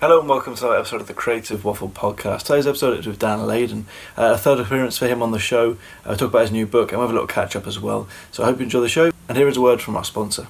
Hello and welcome to another episode of the Creative Waffle Podcast. Today's episode is with Dan Layden, uh, a third appearance for him on the show. I uh, talk about his new book and we have a little catch up as well. So I hope you enjoy the show. And here is a word from our sponsor.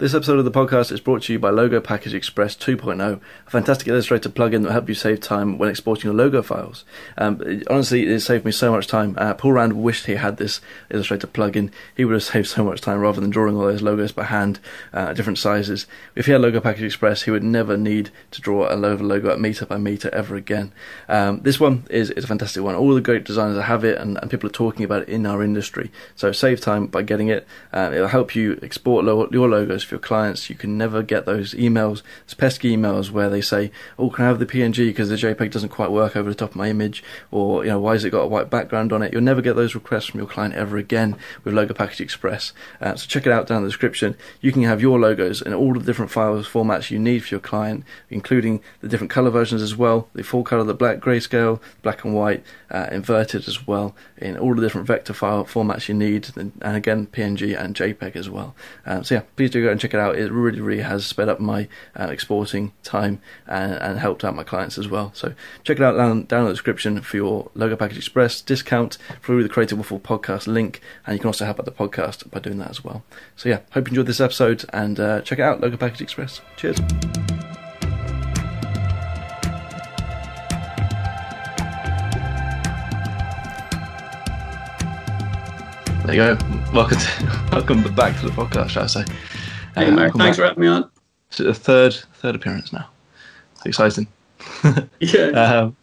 This episode of the podcast is brought to you by Logo Package Express 2.0, a fantastic Illustrator plugin that will help you save time when exporting your logo files. Um, it- honestly, it saved me so much time. Uh, Paul Rand wished he had this Illustrator plugin. He would have saved so much time rather than drawing all those logos by hand uh, different sizes. If he had Logo Package Express, he would never need to draw a logo at meter by meter ever again. Um, this one is, is a fantastic one. All the great designers have it, and, and people are talking about it in our industry. So save time by getting it. Uh, it'll help you export lo- your logos for your clients. You can never get those emails, those pesky emails where they say, "Oh, can I have the PNG because the JPEG doesn't quite work over the top of my image?" Or you know, why has it got a white background on it? You'll never get those requests from your client ever again with Logo Package Express. Uh, so check it out down in the description. You can have your logos in all the different files formats you need for your client, including the different color versions as well, the full color, the black grayscale, black and white, uh, inverted as well, in all the different vector file formats you need, and, again PNG and JPEG as well. Um, so yeah, please do go and check it out. It really, really has sped up my uh, exporting time and, and helped out my clients as well. So check it out down, down in the description for your Logo Package Express discount through the Creative Waffle podcast link, and you can also help out the podcast by doing that as well. So yeah, hope you enjoyed this episode and uh, check it out, Logo Package Express. Cheers. There you go. Welcome, to, welcome back to the podcast, shall I say? Hey, Uh, Mark, thanks back. for having me on. It's the third third appearance now. Exciting. Yeah. Um,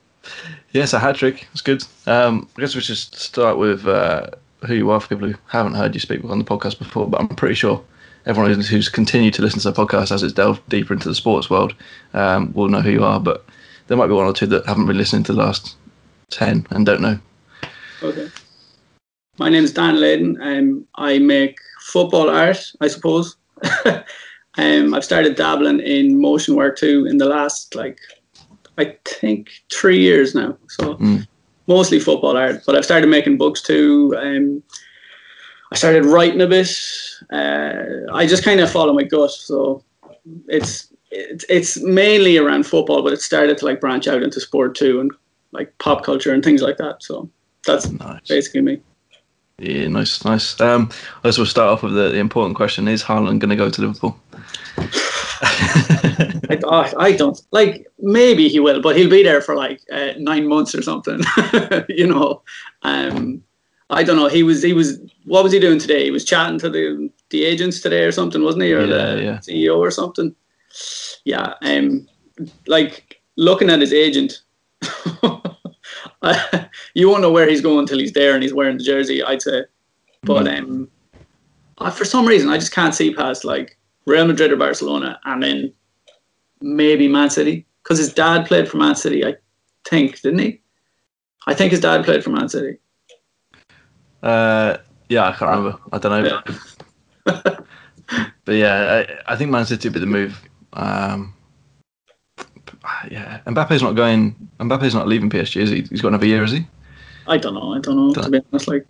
yes, a hat trick. It's good. Um, I guess we should start with uh, who you are for people who haven't heard you speak on the podcast before. But I'm pretty sure everyone who's- who's continued to listen to the podcast as it's delved deeper into the sports world um, will know who you are. But there might be one or two that haven't been listening to the last ten and don't know. okay. My name is Dan Layden. Um, I make football art, I suppose. um, I've started dabbling in motion work too in the last, like, I think three years now. So Mm. mostly football art, but I've started making books too. Um, I started writing a bit. Uh, I just kind of follow my gut. So it's, it's it's mainly around football, but it started to like branch out into sport too, and like pop culture and things like that. So that's Nice. basically me. Yeah, nice, nice. Um, I guess we'll start off with the, the important question: Is Haaland going to go to Liverpool? I, I, I don't like maybe he will, but he'll be there for like uh, nine months or something. you know, um, I don't know. He was he was what was he doing today? He was chatting to the the agents today or something, wasn't he? Or Yeah, the yeah. CEO or something. Yeah, um, like looking at his agent. you won't know where he's going until he's there and he's wearing the jersey. I'd say, but um, uh, for some reason I just can't see past like Real Madrid or Barcelona, and then maybe Man City because his dad played for Man City. I think, didn't he? I think his dad played for Man City. Uh, yeah, I can't remember. I don't know. Yeah. But yeah, I, I think Man City would be the move. Um, yeah, Mbappe's not going. Mbappe's not leaving PSG. Is he? He's got another year, is he? I don't know. I don't know. To Don't- be honest, like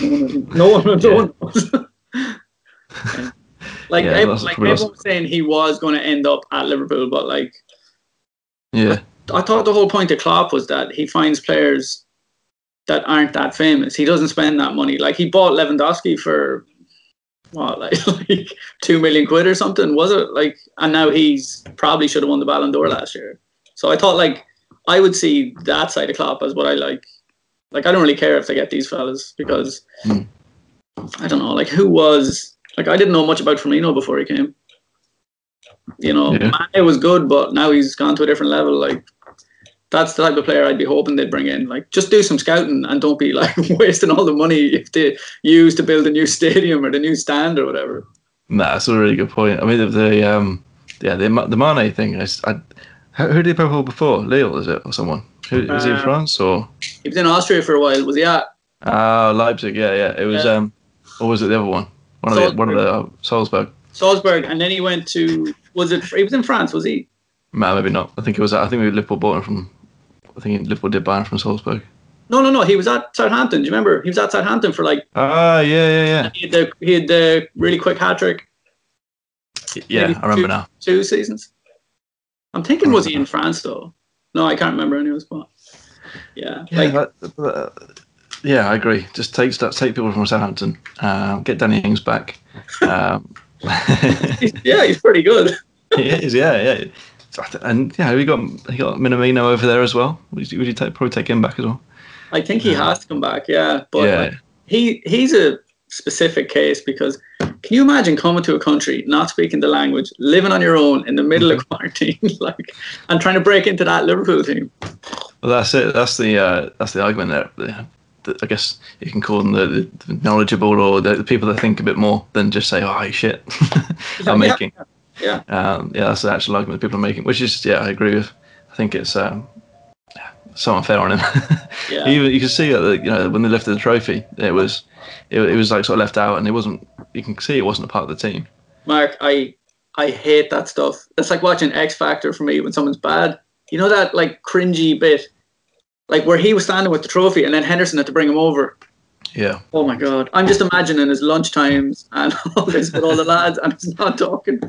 no one, no no one knows. like Yeah, like everyone was saying, he was going to end up at Liverpool, but like Yeah, I thought the whole point of Klopp was that he finds players that aren't that famous. He doesn't spend that money. Like he bought Lewandowski for what, like, like two million quid or something, was it? Like, and now he's probably should have won the Ballon d'Or last year. So I thought like I would see that side of Klopp as what I like. Like I don't really care if they get these fellas because Hmm. I don't know. Like who was like I didn't know much about Firmino before he came. You know, Yeah. Mane was good, but now he's gone to a different level. Like that's the type of player I'd be hoping they'd bring in. Like, just do some scouting and don't be like wasting all the money if they use to build a new stadium or the new stand or whatever. nah, that's a really good point. I mean, the, the um, yeah, the the Mane thing. Is, I, who, who did he play for before? Lille, is it or someone? Who, is he in Uh, France or? He was in Austria for a while. Was he at? Ah, Leipzig. Yeah, yeah. It was Yeah. um, or was it the other one? One of the one of the uh, Salzburg. Salzburg, and then he went to. Was it? He was in France. Was he? Nah, maybe not. I think it was. I think we Liverpool bought him from. I think Liverpool did buy him from Salzburg. No, no, no. He was at Southampton. Do you remember? He was at Southampton for like. Ah, yeah, yeah, yeah. He had the, he had the really quick hat trick. Yeah, Maybe I remember two- now. Two seasons. I'm thinking was he in France though? No, I can't remember anyways. But yeah, yeah, like, that, uh, yeah, I agree. Just take stuff take people from Southampton, um, get Danny Ings back. Um, yeah, he's pretty good. he is, yeah, yeah. And yeah, we got he got Minamino over there as well. Would you, would you take, probably take him back as well? I think he has to come back. Yeah, but Yeah. like, he he's a specific case because can you imagine coming to a country not speaking the language, living on your own in the middle of quarantine, like, and trying to break into that Liverpool team? Well, that's it. That's the uh, that's the argument there. The- the- I guess you can call them the, the, knowledgeable or the, the people that think a bit more than just say, "Oh, shit," I'm Yeah, making. Yeah, Um, yeah, that's the actual argument people are making, which is yeah, I agree with. I think it's um, yeah, so unfair on him. yeah. Even you can see that you know when they lifted the trophy, it was it, it was like sort of left out, and it wasn't. You can see it wasn't a part of the team. Mark, I I hate that stuff. It's like watching X Factor for me when someone's bad. You know that like cringy bit, like where he was standing with the trophy and then Henderson had to bring him over. Yeah, Oh my god! I'm just imagining his lunch times and all this with all the lads, and he's not talking.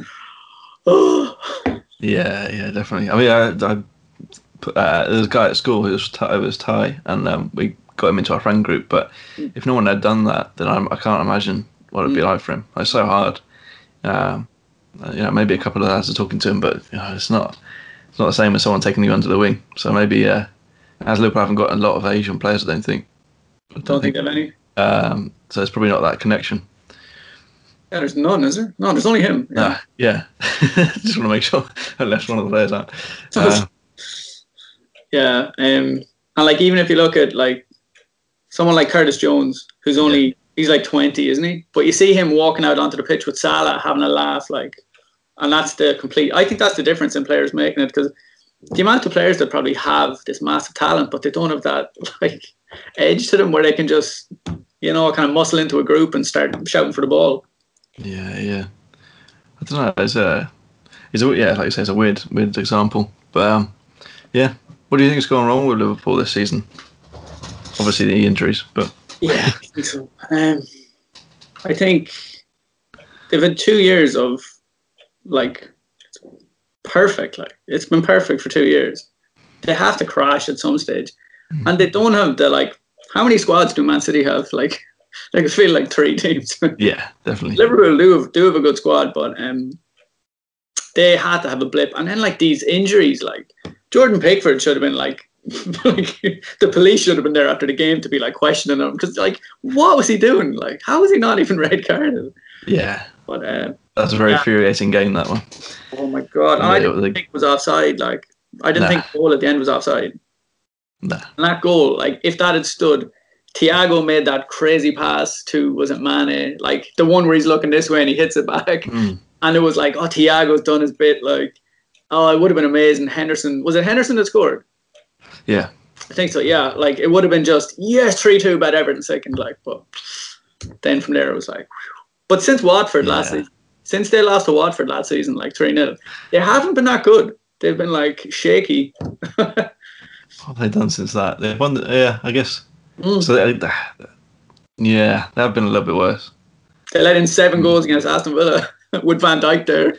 Yeah, yeah, definitely. I mean, I, I put, uh, there's a guy at school who was Thai, was Thai, and um, we got him into our friend group. But if no one had done that, then I'm, I can't imagine what it'd be like for him. It's so hard. Um, uh, you know, maybe a couple of lads are talking to him, but you know, it's not. It's not the same as someone taking you under the wing. So maybe, uh, as Liverpool haven't got a lot of Asian players, I don't think. I don't think of any. Um, so it's probably not that connection. Yeah, there's none, is there? No, there's only him. Yeah. Ah, yeah. Just want to make sure I left one of the players out. Uh, Yeah, um, and like even if you look at like someone like Curtis Jones, who's only he's like twenty, isn't he? But you see him walking out onto the pitch with Salah, having a laugh, like, and that's the complete. I think that's the difference in players making it because the amount of players that probably have this massive talent, but they don't have that like edge to them where they can just you know kind of muscle into a group and start shouting for the ball. Yeah, yeah. I don't know. It's a, it's a, yeah, like you say, it's a weird, weird example. But um, yeah, what do you think is going wrong with Liverpool this season? Obviously the injuries, but Yeah, I think so. Um, I think they've had two years of like perfect. Like it's been perfect for two years. They have to crash at some stage, and they don't have the like. How many squads do Man City have? Like, like it feel like three teams. yeah, definitely. Liverpool do have, do have a good squad, but um, they had to have a blip. And then like these injuries, like Jordan Pickford should have been like, like the police should have been there after the game to be like questioning him because like what was he doing? Like how was he not even red carded? Yeah, But uh, that's a very Yeah. infuriating game. That one. oh my god, Yeah, I didn't think it was offside. Like I didn't Nah. think the goal at the end was offside. Nah. And that goal, like if that had stood, Thiago made that crazy pass to was it Mane? Like the one where he's looking this way and he hits it back. Mm. and it was like, oh, Thiago's done his bit. Like, oh, it would have been amazing. Henderson was it Henderson that scored? Yeah, I think so. Yeah, like it would have been just yes, three two bad Everton second. Like, but then from there it was like, whew. but since Watford last season, since they lost to Watford last season, like three 0 they haven't been that good. They've been like shaky. what have they done since that? They've won. The, yeah, I guess. Mm. So they, yeah, they have been a little bit worse. They let in seven goals against Aston Villa with Van Dijk there.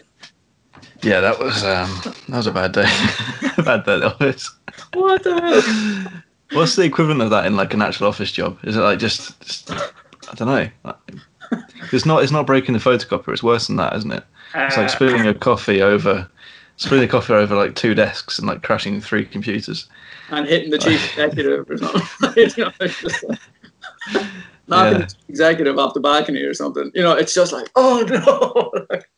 Yeah, that was um, that was a bad day. a bad day at the office. What the hell? What's the equivalent of that in like an actual office job? Is it like just, just I don't know. Like, it's not it's not breaking the photocopier. It's worse than that, isn't it? It's like spilling a coffee over, spilling a coffee over like two desks and like crashing three computers. And hitting the chief executive or something. you know, like, knocking Yeah. the chief executive off the balcony or something. You know, it's just like, oh no.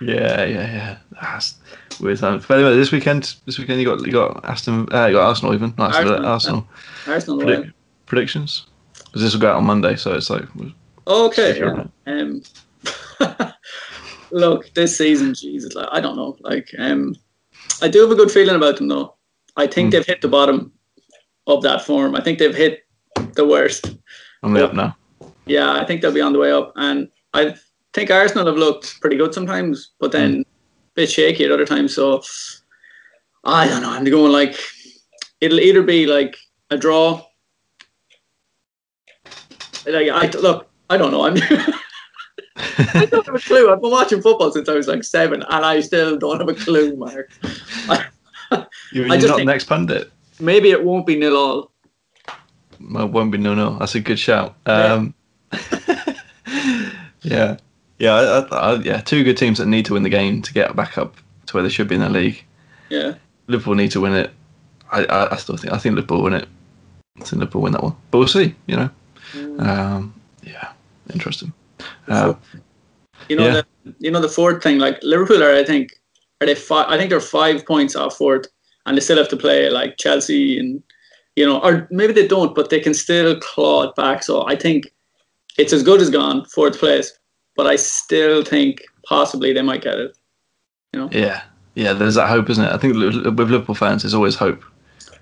Yeah, yeah, yeah. That's weird times. But anyway, this weekend, this weekend you got you got Aston, uh, you got Arsenal even. Nice Arsenal, Arsenal. Arsenal Predict- win. predictions. Because this will go out on Monday, so it's like Okay. Yeah. Um, look, this season, Jesus, like, I don't know. Like, um, I do have a good feeling about them though. I think Hmm. they've hit the bottom of that form. I think they've hit the worst. on the up now. Yeah, I think they'll be on the way up. And I think Arsenal have looked pretty good sometimes, but then a bit shaky at other times. So I don't know. I'm going like it'll either be like a draw. Like I look, I don't know. I'm I don't have a clue. I've been watching football since I was like seven, and I still don't have a clue, Mark. I you're just not think- next pundit. Maybe it won't be nil all. Well, it won't be no no. That's a good shout. Yeah. Um, yeah, yeah, I, I, I, yeah. Two good teams that need to win the game to get back up to where they should be in the league. Yeah. Liverpool need to win it. I, I, I still think I think Liverpool win it. I think Liverpool win that one, but we'll see. You know, um, yeah, interesting. Uh, You know Yeah. the you know the fourth thing. Like Liverpool are, I think, are they five? I think they're five points off fourth, and they still have to play like Chelsea and you know, or maybe they don't, but they can still claw it back. So I think it's as good as gone fourth place, but I still think possibly they might get it. You know? Yeah, yeah. There's that hope, isn't it? I think with Liverpool fans, there's always hope,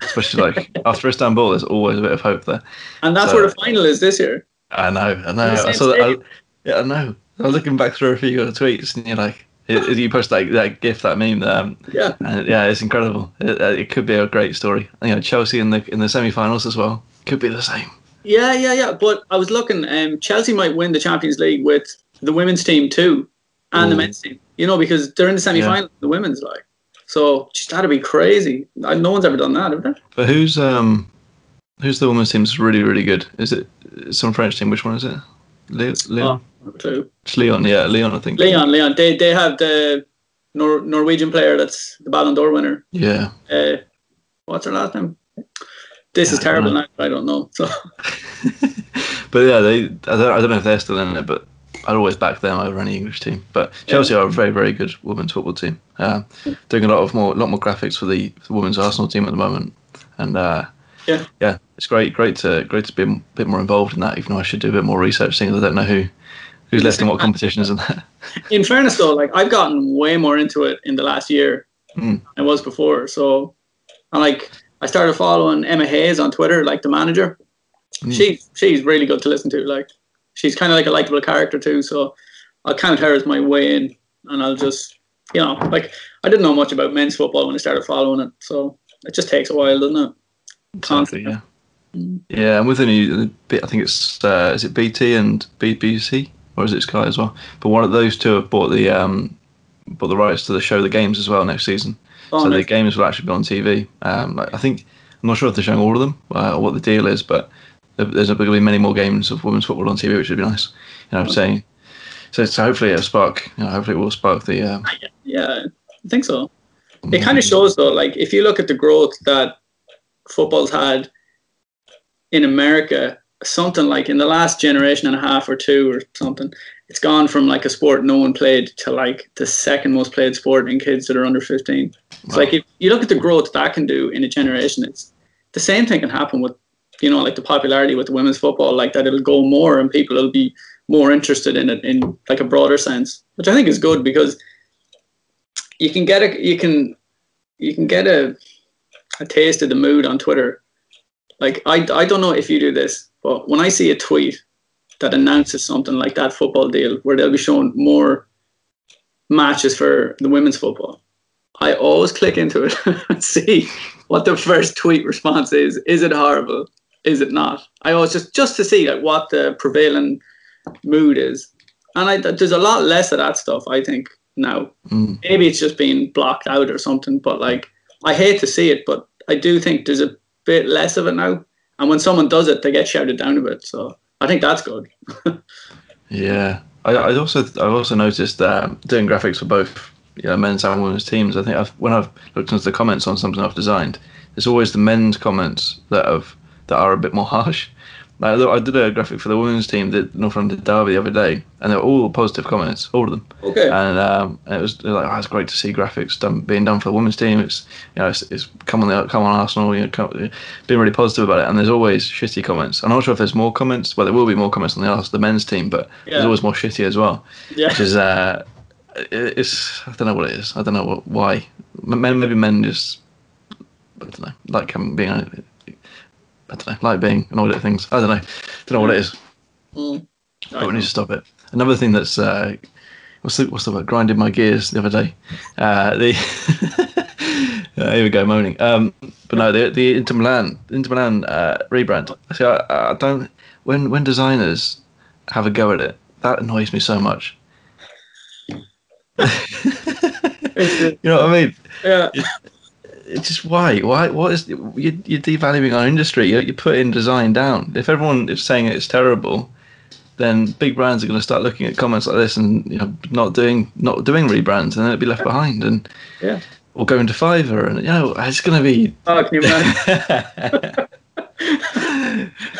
especially like after Istanbul. There's always a bit of hope there. And that's So- where the final is this year. I know, I know. I saw that. I, yeah, I know. I was looking back through a few of your tweets, and you're like, you post that that gif, that meme. Um, Yeah. and yeah, it's incredible. It, uh, it could be a great story. You know, Chelsea in the in the semi-finals as well could be the same. Yeah, yeah, yeah. But I was looking, um, Chelsea might win the Champions League with the women's team too, and the men's team. You know, because they're in the semi final, the women's like. So just that'd be crazy. Uh, No one's ever done that, have they? But who's um, who's the women's team really really good? Is it some French team? Which one is it? Le- Lyon. Oh, It's Lyon. Yeah, Lyon. I think. Lyon, Lyon. They they have the Nor- Norwegian player that's the Ballon d'Or winner. Yeah. Uh, what's her last name? This is Yeah, I don't terrible. know. Now. I don't know. So but yeah, they. I don't, I don't know if they're still in it, but I'd always back them over any English team. But Chelsea are a very, very good women's football team. Uh, doing a lot of more, lot more graphics for the, for the women's Arsenal team at the moment, and uh, Yeah. yeah, it's great, great to, great to be a bit more involved in that. Even though I should do a bit more research, seeing as I don't know who, who's listening in what competitions in that. in fairness though, like I've gotten way more into it in the last year Mm. than I was before. So and like I started following Emma Hayes on Twitter, like the manager. Mm. She she's really good to listen to. Like she's kind of like a likable character too. So I'll count her as my way in, and I'll just you know like I didn't know much about men's football when I started following it. So it just takes a while, doesn't it? Exactly, yeah. Yeah, and with the new, bit, I think it's uh, is it BT and BBC or is it Sky as well? But one of those two have bought the um, bought the rights to the show, the games as well next season. Oh, so the games will actually be on TV. Um, like, I think I'm not sure if they're showing all of them uh, or what the deal is, but there's going to be many more games of women's football on TV, which would be nice. You know, saying so. So hopefully it'll spark. You know, hopefully it will spark the. Um, Yeah, I think so. It kind of shows though, like if you look at the growth that football's had in America, something like in the last generation and a half or two or something, it's gone from like a sport no one played to like the second most played sport in kids that are under 15. It's Wow. like if you look at the growth that can do in a generation, it's the same thing can happen with, you know, like the popularity with the women's football, like that it'll go more and people will be more interested in it in like a broader sense, which I think is good because you can get a you can you can get a a taste of the mood on Twitter. Like I I don't know if you do this, but when I see a tweet that announces something like that football deal where they'll be showing more matches for the women's football, I always click into it and see what the first tweet response is. Is it horrible? Is it not? I always just just to see like what the prevailing mood is. And I, there's a lot less of that stuff, I think, now mm, maybe it's just being blocked out or something. But like, I hate to see it, but I do think there's a bit less of it now. And when someone does it, they get shouted down a bit. So I think that's good. Yeah, I, I also I've also noticed that um, doing graphics for both you know, men's and women's teams. I think I've, when I've looked into the comments on something I've designed, there's always the men's comments that have that are a bit more harsh. Like, I did a graphic for the women's team, the North London Derby the other day, and they were all positive comments, all of them. Okay. And, um, and it was like, oh, it's great to see graphics done, being done for the women's team. It's you know, it's, it's come on the come on Arsenal. You know, come, being really positive about it. And there's always shitty comments. I'm not sure if there's more comments. Well, there will be more comments on the the men's team, but Yeah. there's always more shitty as well. yeah. Which is uh, it- it's I don't know what it is. I don't know what, why. Men maybe men just I don't know like being I don't know like being annoyed at things. I don't know. Don't know what it is. Mm. But we need to stop it. Another thing that's uh, what's the what's the word? Grinding my gears the other day. Uh, the uh, here we go moaning. Um, but no, the the Inter Milan Inter Milan uh, rebrand. See, I, I don't when when designers have a go at it, that annoys me so much. You know what I mean? yeah, It's just why? Why? What is you're, you're devaluing our industry? You're, you're putting design down. If everyone is saying it's terrible, then big brands are going to start looking at comments like this and you know not doing not doing rebrands, and then it'll be left behind, and yeah. or going to Fiverr, and you know it's going to be Oh, can you imagine?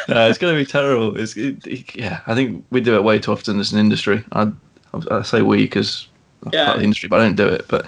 no, it's going to be terrible. It's it, it- yeah. I think we do it way too often as an industry. I I say we because I'm Yeah. part of the industry, but I don't do it. But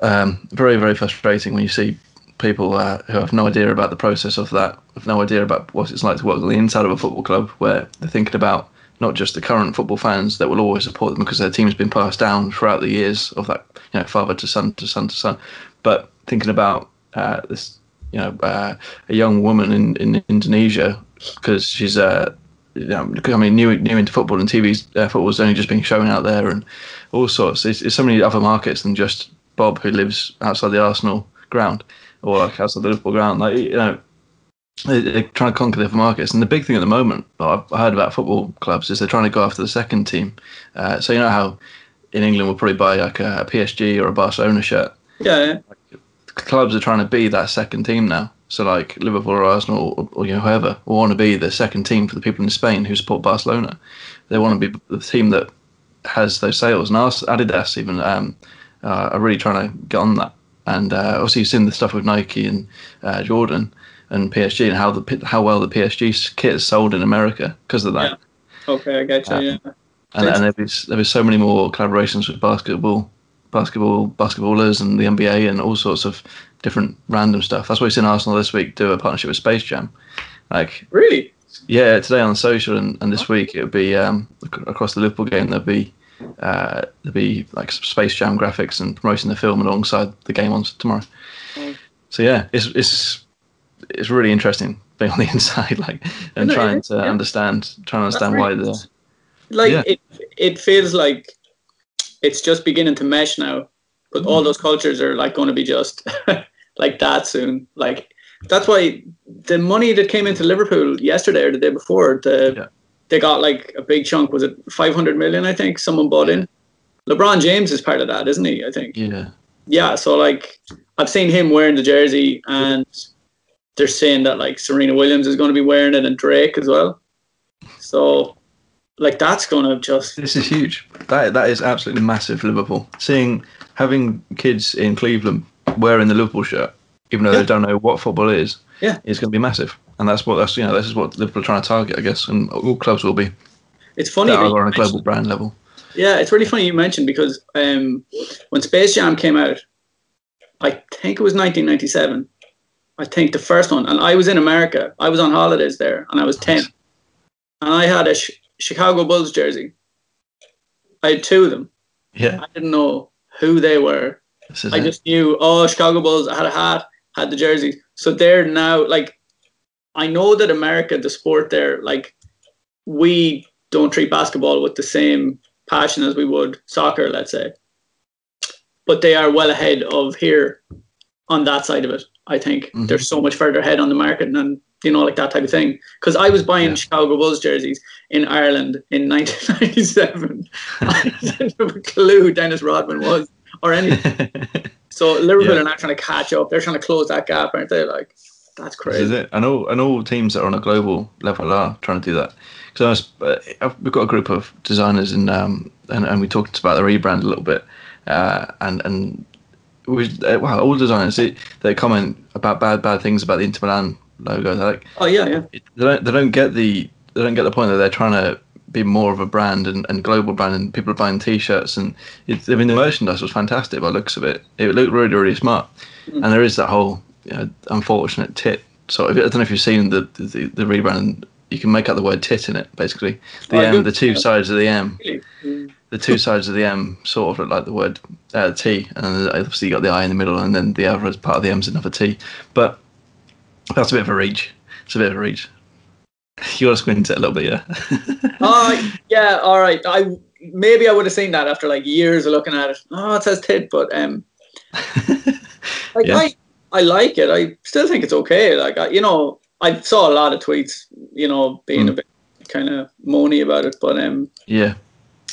um, very very frustrating when you see people uh, who have no idea about the process of that, have no idea about what it's like to work on the inside of a football club, where they're thinking about not just the current football fans that will always support them because their team's been passed down throughout the years of that, you know, father to son to son to son, but thinking about uh, this, you know, uh, a young woman in, in Indonesia because she's uh, you know, becoming new new into football and TV's uh, football's only just being shown out there and all sorts. It's, it's so many other markets than just Bob who lives outside the Arsenal ground or like outside the Liverpool ground. Like you know, they- they're trying to conquer the other markets. And the big thing at the moment, I've heard about football clubs, is they're trying to go after the second team. Uh, so you know how in England we'll probably buy like a, PSG or a Barcelona shirt. yeah, yeah. Clubs are trying to be that second team now. So like Liverpool or Arsenal or, or you know whoever will want to be the second team for the people in Spain who support Barcelona. They want to be the team that has those sales. And Adidas even um, uh, are really trying to get on that. And uh, obviously you've seen the stuff with Nike and uh, Jordan and PSG and how the how well the PSG kit is sold in America because of that. Okay, I get you. Uh, Yeah. And, and there was there was so many more collaborations with basketball, basketball basketballers and the NBA and all sorts of different random stuff. That's why we've seen Arsenal this week do a partnership with Space Jam. Like Really? yeah, today on social and, and this week it would be um, across the Liverpool game there'd be uh, there'll be like Space Jam graphics and promoting the film alongside the game on tomorrow. Mm. So yeah, it's it's it's really interesting being on the inside, like and No, trying to yeah. understand trying to understand why really the Like Yeah. it, it feels like it's just beginning to mesh now. But Mm. all those cultures are like going to be just like that soon. Like that's why the money that came into Liverpool yesterday or the day before, the Yeah. They got like a big chunk. Was it five hundred million? I think someone bought in. LeBron James is part of that, isn't he? I think. yeah. Yeah. So like, I've seen him wearing the jersey, and they're saying that like Serena Williams is going to be wearing it, and Drake as well. So, like, that's going to just This is huge. That that is absolutely massive Liverpool. Seeing having kids in Cleveland wearing the Liverpool shirt, even though Yeah. they don't know what football is, Yeah. is going to be massive. And that's what that's you know this is what Liverpool are trying to target, I guess, and all clubs will be it's funny. that are on a global brand level. Yeah, it's really funny you mentioned because um, when Space Jam came out, I think it was 1997. I think the first one, and I was in America. I was on holidays there, and I was 10, and I had a Ch- Chicago Bulls jersey. I had two of them. Yeah, I didn't know who they were. I it. just knew, oh, Chicago Bulls. I had a hat, had the jersey. So they're now like, I know that America, the sport there, like, we don't treat basketball with the same passion as we would soccer, let's say. But they are well ahead of here on that side of it. I think Mhm. they're so much further ahead on the market and you know like that type of thing. Because I was buying Yeah. Chicago Bulls jerseys in Ireland in 1997. I didn't have a clue who Dennis Rodman was or anything. So Liverpool Yeah. are not trying to catch up. They're trying to close that gap, aren't they? Like that's crazy. And all and all teams that are on a global level are trying to do that. Because uh, we've got a group of designers and um and, and we talked about the rebrand a little bit, uh, and and we uh, wow all designers they, they comment about bad bad things about the Inter Milan logo. They're like Oh yeah, yeah. they don't they don't get the they don't get the point that they're trying to be more of a brand and, and global brand and people are buying t-shirts and it, I mean the merchandise was fantastic by the looks of it it looked really really smart Mm. and there is that whole you know, unfortunate tit so I don't know if you've seen the the, the rebrand you can make out the word tit in it basically the Oh, M good. the two sides of the M the two sides of the M sort of look like the word uh, T, and obviously you got the I in the middle, and then the other part of the M is another T. But that's a bit of a reach. It's a bit of a reach. You got to squint it a little bit, yeah. Oh yeah, all right. I maybe I would have seen that after like years of looking at it. Oh, it says tit, but um, like Yeah. I I like it. I still think it's okay. Like I, you know, I saw a lot of tweets, you know, being Mm. a bit kind of moany about it. But um, yeah.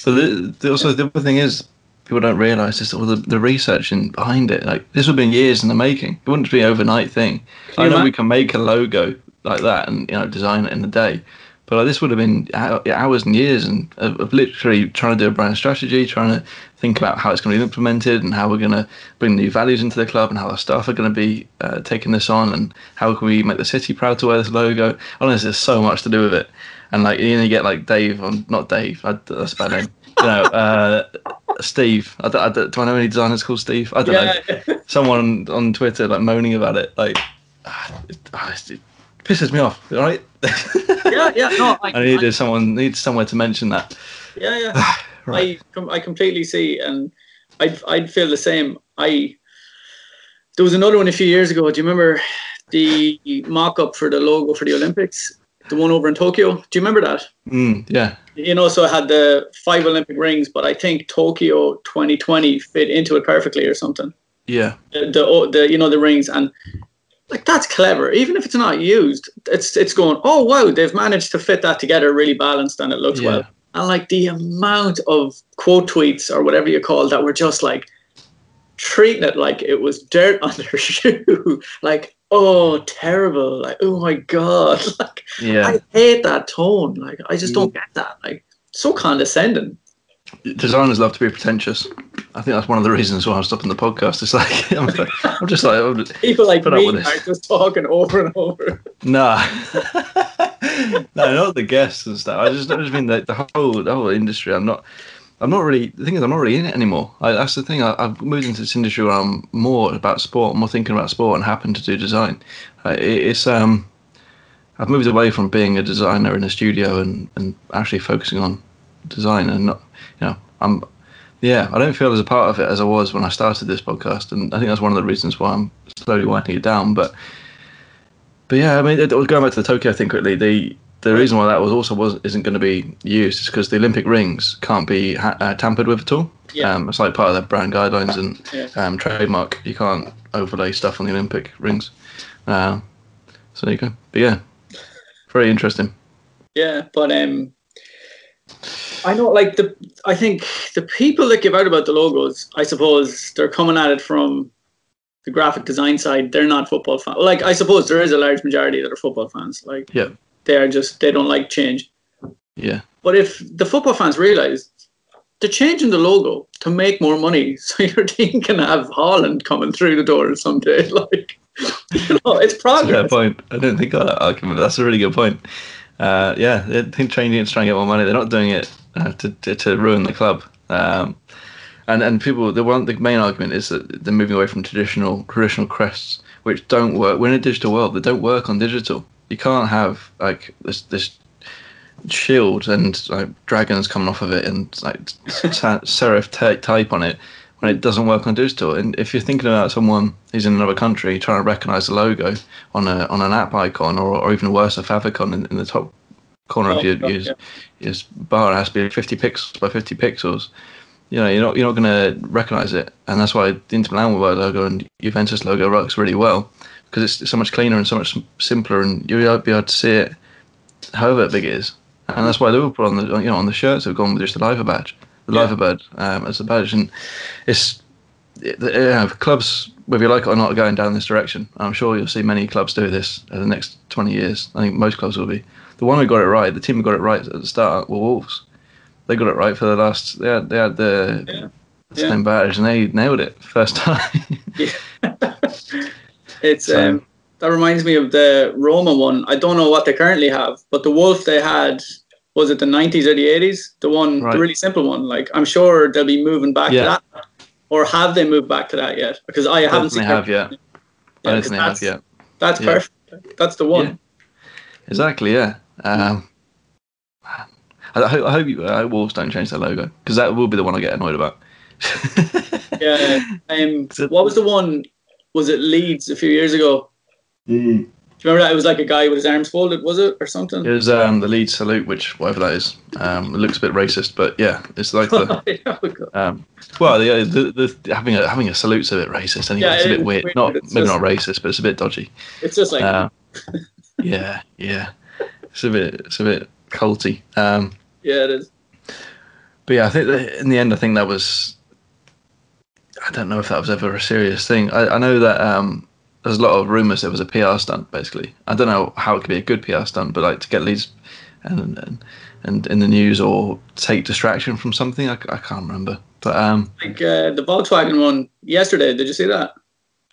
But the, the, also the other thing is, people don't realise is all the, the research in behind it. Like this would have been years in the making. It wouldn't be an overnight thing. I know we can make a logo like that and you know design it in a day, but like, this would have been hours and years and of, of, literally trying to do a brand strategy, trying to think about how it's going to be implemented and how we're going to bring new values into the club and how our staff are going to be uh, taking this on and how can we make the city proud to wear this logo. Honestly, there's so much to do with it. And like you, you get like Dave on not Dave, I, that's a bad name. You know, uh, Steve. I, I, do I know any designers called Steve? I don't yeah. know. Someone on Twitter like moaning about it. Like, ah, it, ah, it pisses me off. All right. yeah, yeah. No, I, I needed I, someone needs somewhere to mention that. Yeah, yeah. right. I I completely see, and I'd I'd feel the same. I there was another one a few years ago. Do you remember the mock-up for the logo for the Olympics? The one over in Tokyo. Do you remember that? Mm, yeah. You know, so it had the five Olympic rings, but I think Tokyo 2020 fit into it perfectly or something. Yeah. The, the, the you know the rings and like that's clever. Even if it's not used, it's it's going. Oh wow, they've managed to fit that together really balanced and it looks yeah. well. And like the amount of quote tweets or whatever you call that were just like treating it like it was dirt on their shoe. like oh terrible. Like oh my god. Like yeah. I hate that tone. Like I just don't mm. get that. Like so condescending designers love to be pretentious. I think that's one of the reasons why I'm stopping the podcast. It's like I'm, I'm just like I'm just, people like me are just talking over and over. Nah, no, not the guests and stuff. I just, I just mean the, the whole the whole industry. I'm not. I'm not really. The thing is, I'm not really in it anymore. I, that's the thing. I, have moved into this industry where I'm more about sport, more thinking about sport, and happen to do design. Uh, it, it's um, I've moved away from being a designer in a studio and and actually focusing on design and not you know, I'm yeah, I don't feel as a part of it as I was when I started this podcast, and I think that's one of the reasons why I'm slowly winding it down. But but yeah, I mean, it, was going back to the Tokyo thing quickly, the the reason why that was also was isn't going to be used is because the Olympic rings can't be ha- uh, tampered with at all. Yeah. Um, it's like part of their brand guidelines and yeah. um, trademark. You can't overlay stuff on the Olympic rings. Uh, so there you go. But yeah, very interesting. Yeah, but um, I know, like the, I think the people that give out about the logos, I suppose they're coming at it from the graphic design side. They're not football fans. Like I suppose there is a large majority that are football fans. Like yeah, they are just they don't like change. Yeah. But if the football fans realize they're changing the logo to make more money, so your team can have Haaland coming through the door someday, like you know, it's progress. That's point. I didn't think of that argument. That's a really good point. Uh, yeah, they think changing it to try and get more money. They're not doing it uh, to, to, to ruin the club. Um, and and people the one the main argument is that they're moving away from traditional traditional crests which don't work. We're in a digital world. They don't work on digital. You can't have like this this shield and like dragons coming off of it and like serif type on it when it doesn't work on digital. And if you're thinking about someone who's in another country trying to recognize the logo on a on an app icon or, or even worse a favicon in, in the top corner oh, of your, your, yeah. your bar has to be 50 pixels by 50 pixels. You know, you're not you're not going to recognize it, and that's why the Inter Milan logo and Juventus logo works really well because it's so much cleaner and so much simpler, and you'll be able to see it however big it is. And that's why Liverpool on the you know on the shirts have gone with just the Liver badge, the yeah. Liver bird um, as the badge, and it's you know, clubs, whether you like it or not, are going down this direction. I'm sure you'll see many clubs do this in the next 20 years. I think most clubs will be the one who got it right, the team who got it right at the start were Wolves. They got it right for the last. They had, they had the yeah. same yeah. badge and they nailed it first time. yeah. it's so, um, that reminds me of the Roma one. I don't know what they currently have, but the Wolf they had was it the 90s or the 80s? The one, right. the really simple one. Like I'm sure they'll be moving back yeah. to that, or have they moved back to that yet? Because I, I haven't seen. They have yet. Yeah, I don't think they have yet. That's yeah. perfect. That's the one. Exactly. Yeah. Um, I, hope, I hope you, uh, Wolves don't change their logo because that will be the one I get annoyed about. yeah. Um, what was the one? Was it Leeds a few years ago? Mm. Do you remember that? It was like a guy with his arms folded, was it, or something? It was um, the Leeds salute, which whatever that is. Um, it looks a bit racist, but yeah, it's like the. um, well, the, the, the, having a having a salute's a bit racist anyway. Yeah, it's a bit weird. weird. Not maybe not racist, but it's a bit dodgy. It's just like. Uh, yeah, yeah. It's a bit, it's a bit culty. Um, Yeah, it is. but yeah, I think that in the end, I think that was. I don't know if that was ever a serious thing. I, I know that um, there's a lot of rumors it was a PR stunt. Basically, I don't know how it could be a good PR stunt, but like to get Leeds and and, and in the news or take distraction from something. I, I can't remember, but um, Like uh, the Volkswagen one yesterday. Did you see that?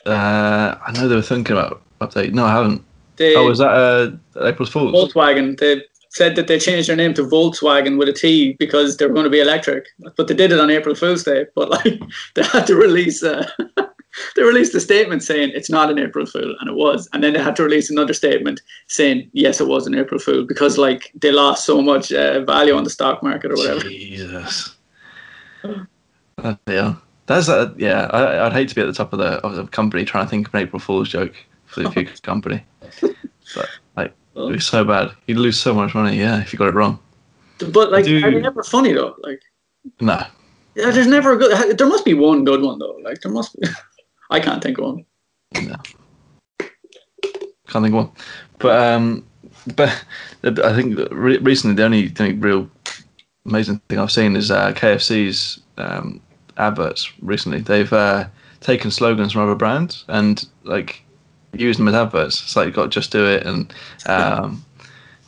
uh, I know they were thinking about update. No, I haven't. They, Oh, was that uh, April Fool's? Volkswagen. They said that they changed their name to Voltswagen with a T because they were going to be electric. But they did it on April Fool's Day. But like they had to release, uh, they released a statement saying it's not an April Fool, and it was. And then they had to release another statement saying yes, it was an April Fool because like they lost so much uh, value on the stock market or whatever. Jesus. Uh, yeah, that's a, yeah. I, I'd hate to be at the top of the of the company trying to think of an April Fool's joke for the future company, but like it'd be so bad. You'd lose so much money. Yeah, if you got it wrong. But like, Do- are they never funny though? Like, No, yeah, there's never a good. There must be one good one though. Like, there must be. I can't think of one. no. Can't think of one. But um, but I think re- recently the only, thing, real amazing thing I've seen is uh, KFC's um, adverts. Recently, they've uh, taken slogans from other brands and like used them as adverts. It's like you've got to just do it and um,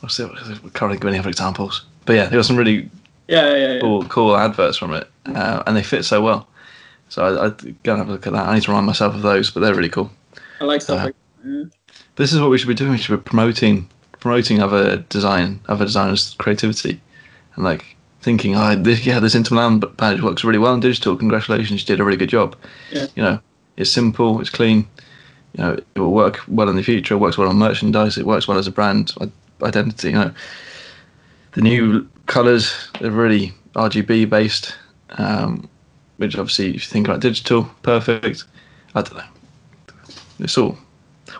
what's it? I can't think of any other examples. But yeah, there got some really Yeah, yeah, yeah. cool cool adverts from it, uh, and they fit so well. So I, I go and have a look at that. I need to remind myself of those, but they're really cool. I like stuff Uh, like. This is what we should be doing. We should be promoting promoting other design, other designers' creativity, and like thinking, oh, this, yeah, this Inter Milan badge works really well in digital. Congratulations, you did a really good job. Yeah. You know, it's simple, it's clean. You know, it will work well in the future. It works well on merchandise. It works well as a brand identity. You know, the new colours are really RGB based, um, which obviously, if you think about digital, perfect. I don't know. It's all.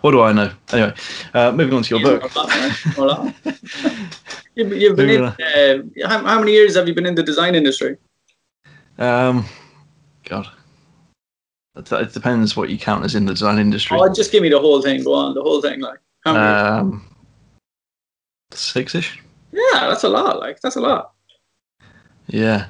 What do I know? Anyway, uh, moving on to your book. Hold. You've, you've been in, uh, how, how many years have you been in the design industry? Um, God, it, depends what you count as in the design industry. Oh, just give me the whole thing. Go on, the whole thing. Like, how many? Um, six-ish. yeah, that's a lot. Like, that's a lot. Yeah,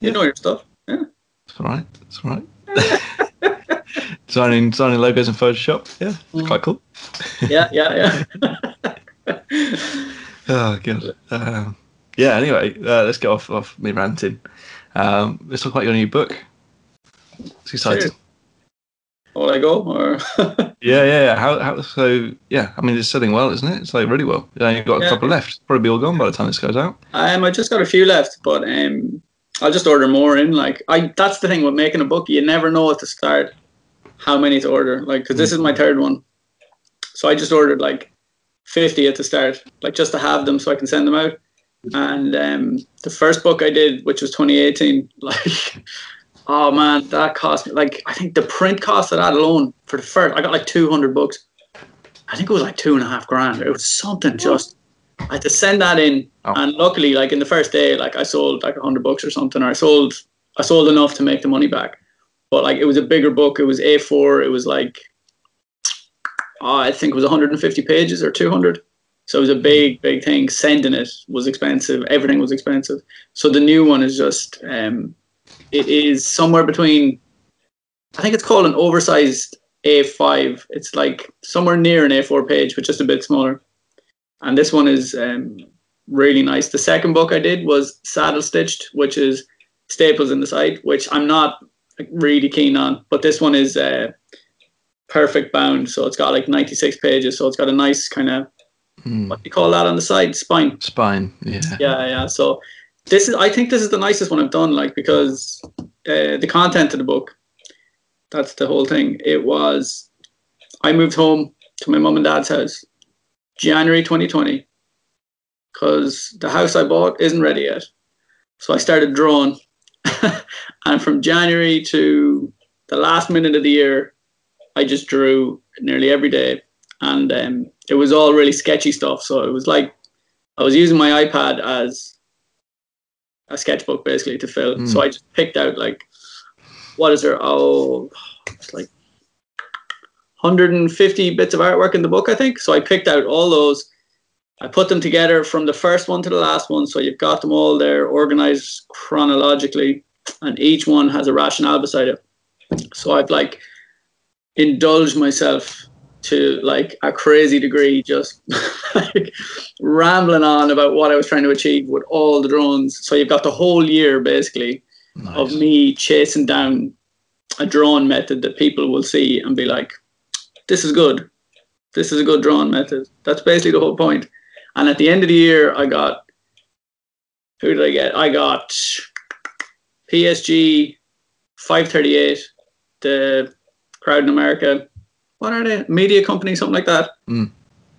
You know your stuff. it's all right. It's all right. designing designing logos in Photoshop. Yeah, it's Mm. quite cool. Yeah, yeah, yeah. Oh god. Um, yeah. Anyway, uh, let's get off off me ranting. Um, let's talk about your new book. It's exciting. Will I go? Or Yeah, yeah, yeah. How, how, so, yeah, I mean, it's selling well, isn't it? It's like really well. Yeah, you've got a Yeah. couple left. Probably be all gone by the time this goes out. um, I just got a few left, but um, I'll just order more in. Like, I that's the thing with making a book. You never know at the start how many to order. Like, because this is my third one, so I just ordered like fifty at the start, like just to have them so I can send them out. And um, the first book I did, which was 2018, like, oh man, that cost me like I think the print cost of that alone for the first, I got like 200 bucks. I think it was like two and a half grand. It was something just. I had to send that in, Oh. and luckily, like in the first day, like I sold like 100 books or something, or I sold, I sold enough to make the money back. But like it was a bigger book. It was A4. It was like, oh, I think it was 150 pages or 200. So it was a big, big thing. Sending it was expensive. Everything was expensive. So the new one is just, um, it is somewhere between, I think it's called an oversized A5. It's like somewhere near an A4 page, but just a bit smaller. And this one is um, really nice. The second book I did was Saddle Stitched, which is staples in the side, which I'm not really keen on. But this one is uh, perfect bound, so it's got like 96 pages. So it's got a nice kind of Hmm. what do you call that on the side spine. Spine. Yeah. Yeah, yeah. So this is I think this is the nicest one I've done, like because uh, the content of the book. That's the whole thing. It was I moved home to my mum and dad's house January 2020 because the house I bought isn't ready yet. So I started drawing, and from January to the last minute of the year, I just drew nearly every day, and um, it was all really sketchy stuff. So it was like I was using my iPad as a sketchbook basically to fill. Mm. So I just picked out like, what is there? Oh, it's like 150 bits of artwork in the book, I think. So I picked out all those, I put them together from the first one to the last one, so you've got them all there, organized chronologically, and each one has a rationale beside it. So I've like indulged myself to like a crazy degree, just like rambling on about what I was trying to achieve with all the drones. So you've got the whole year basically Nice. of me chasing down a drone method that people will see and be like, this is good. This is a good drone method. That's basically the whole point. And at the end of the year, I got, who did I get? I got PSG 538, the crowd in America. What are they? Media company, something like that. Mm.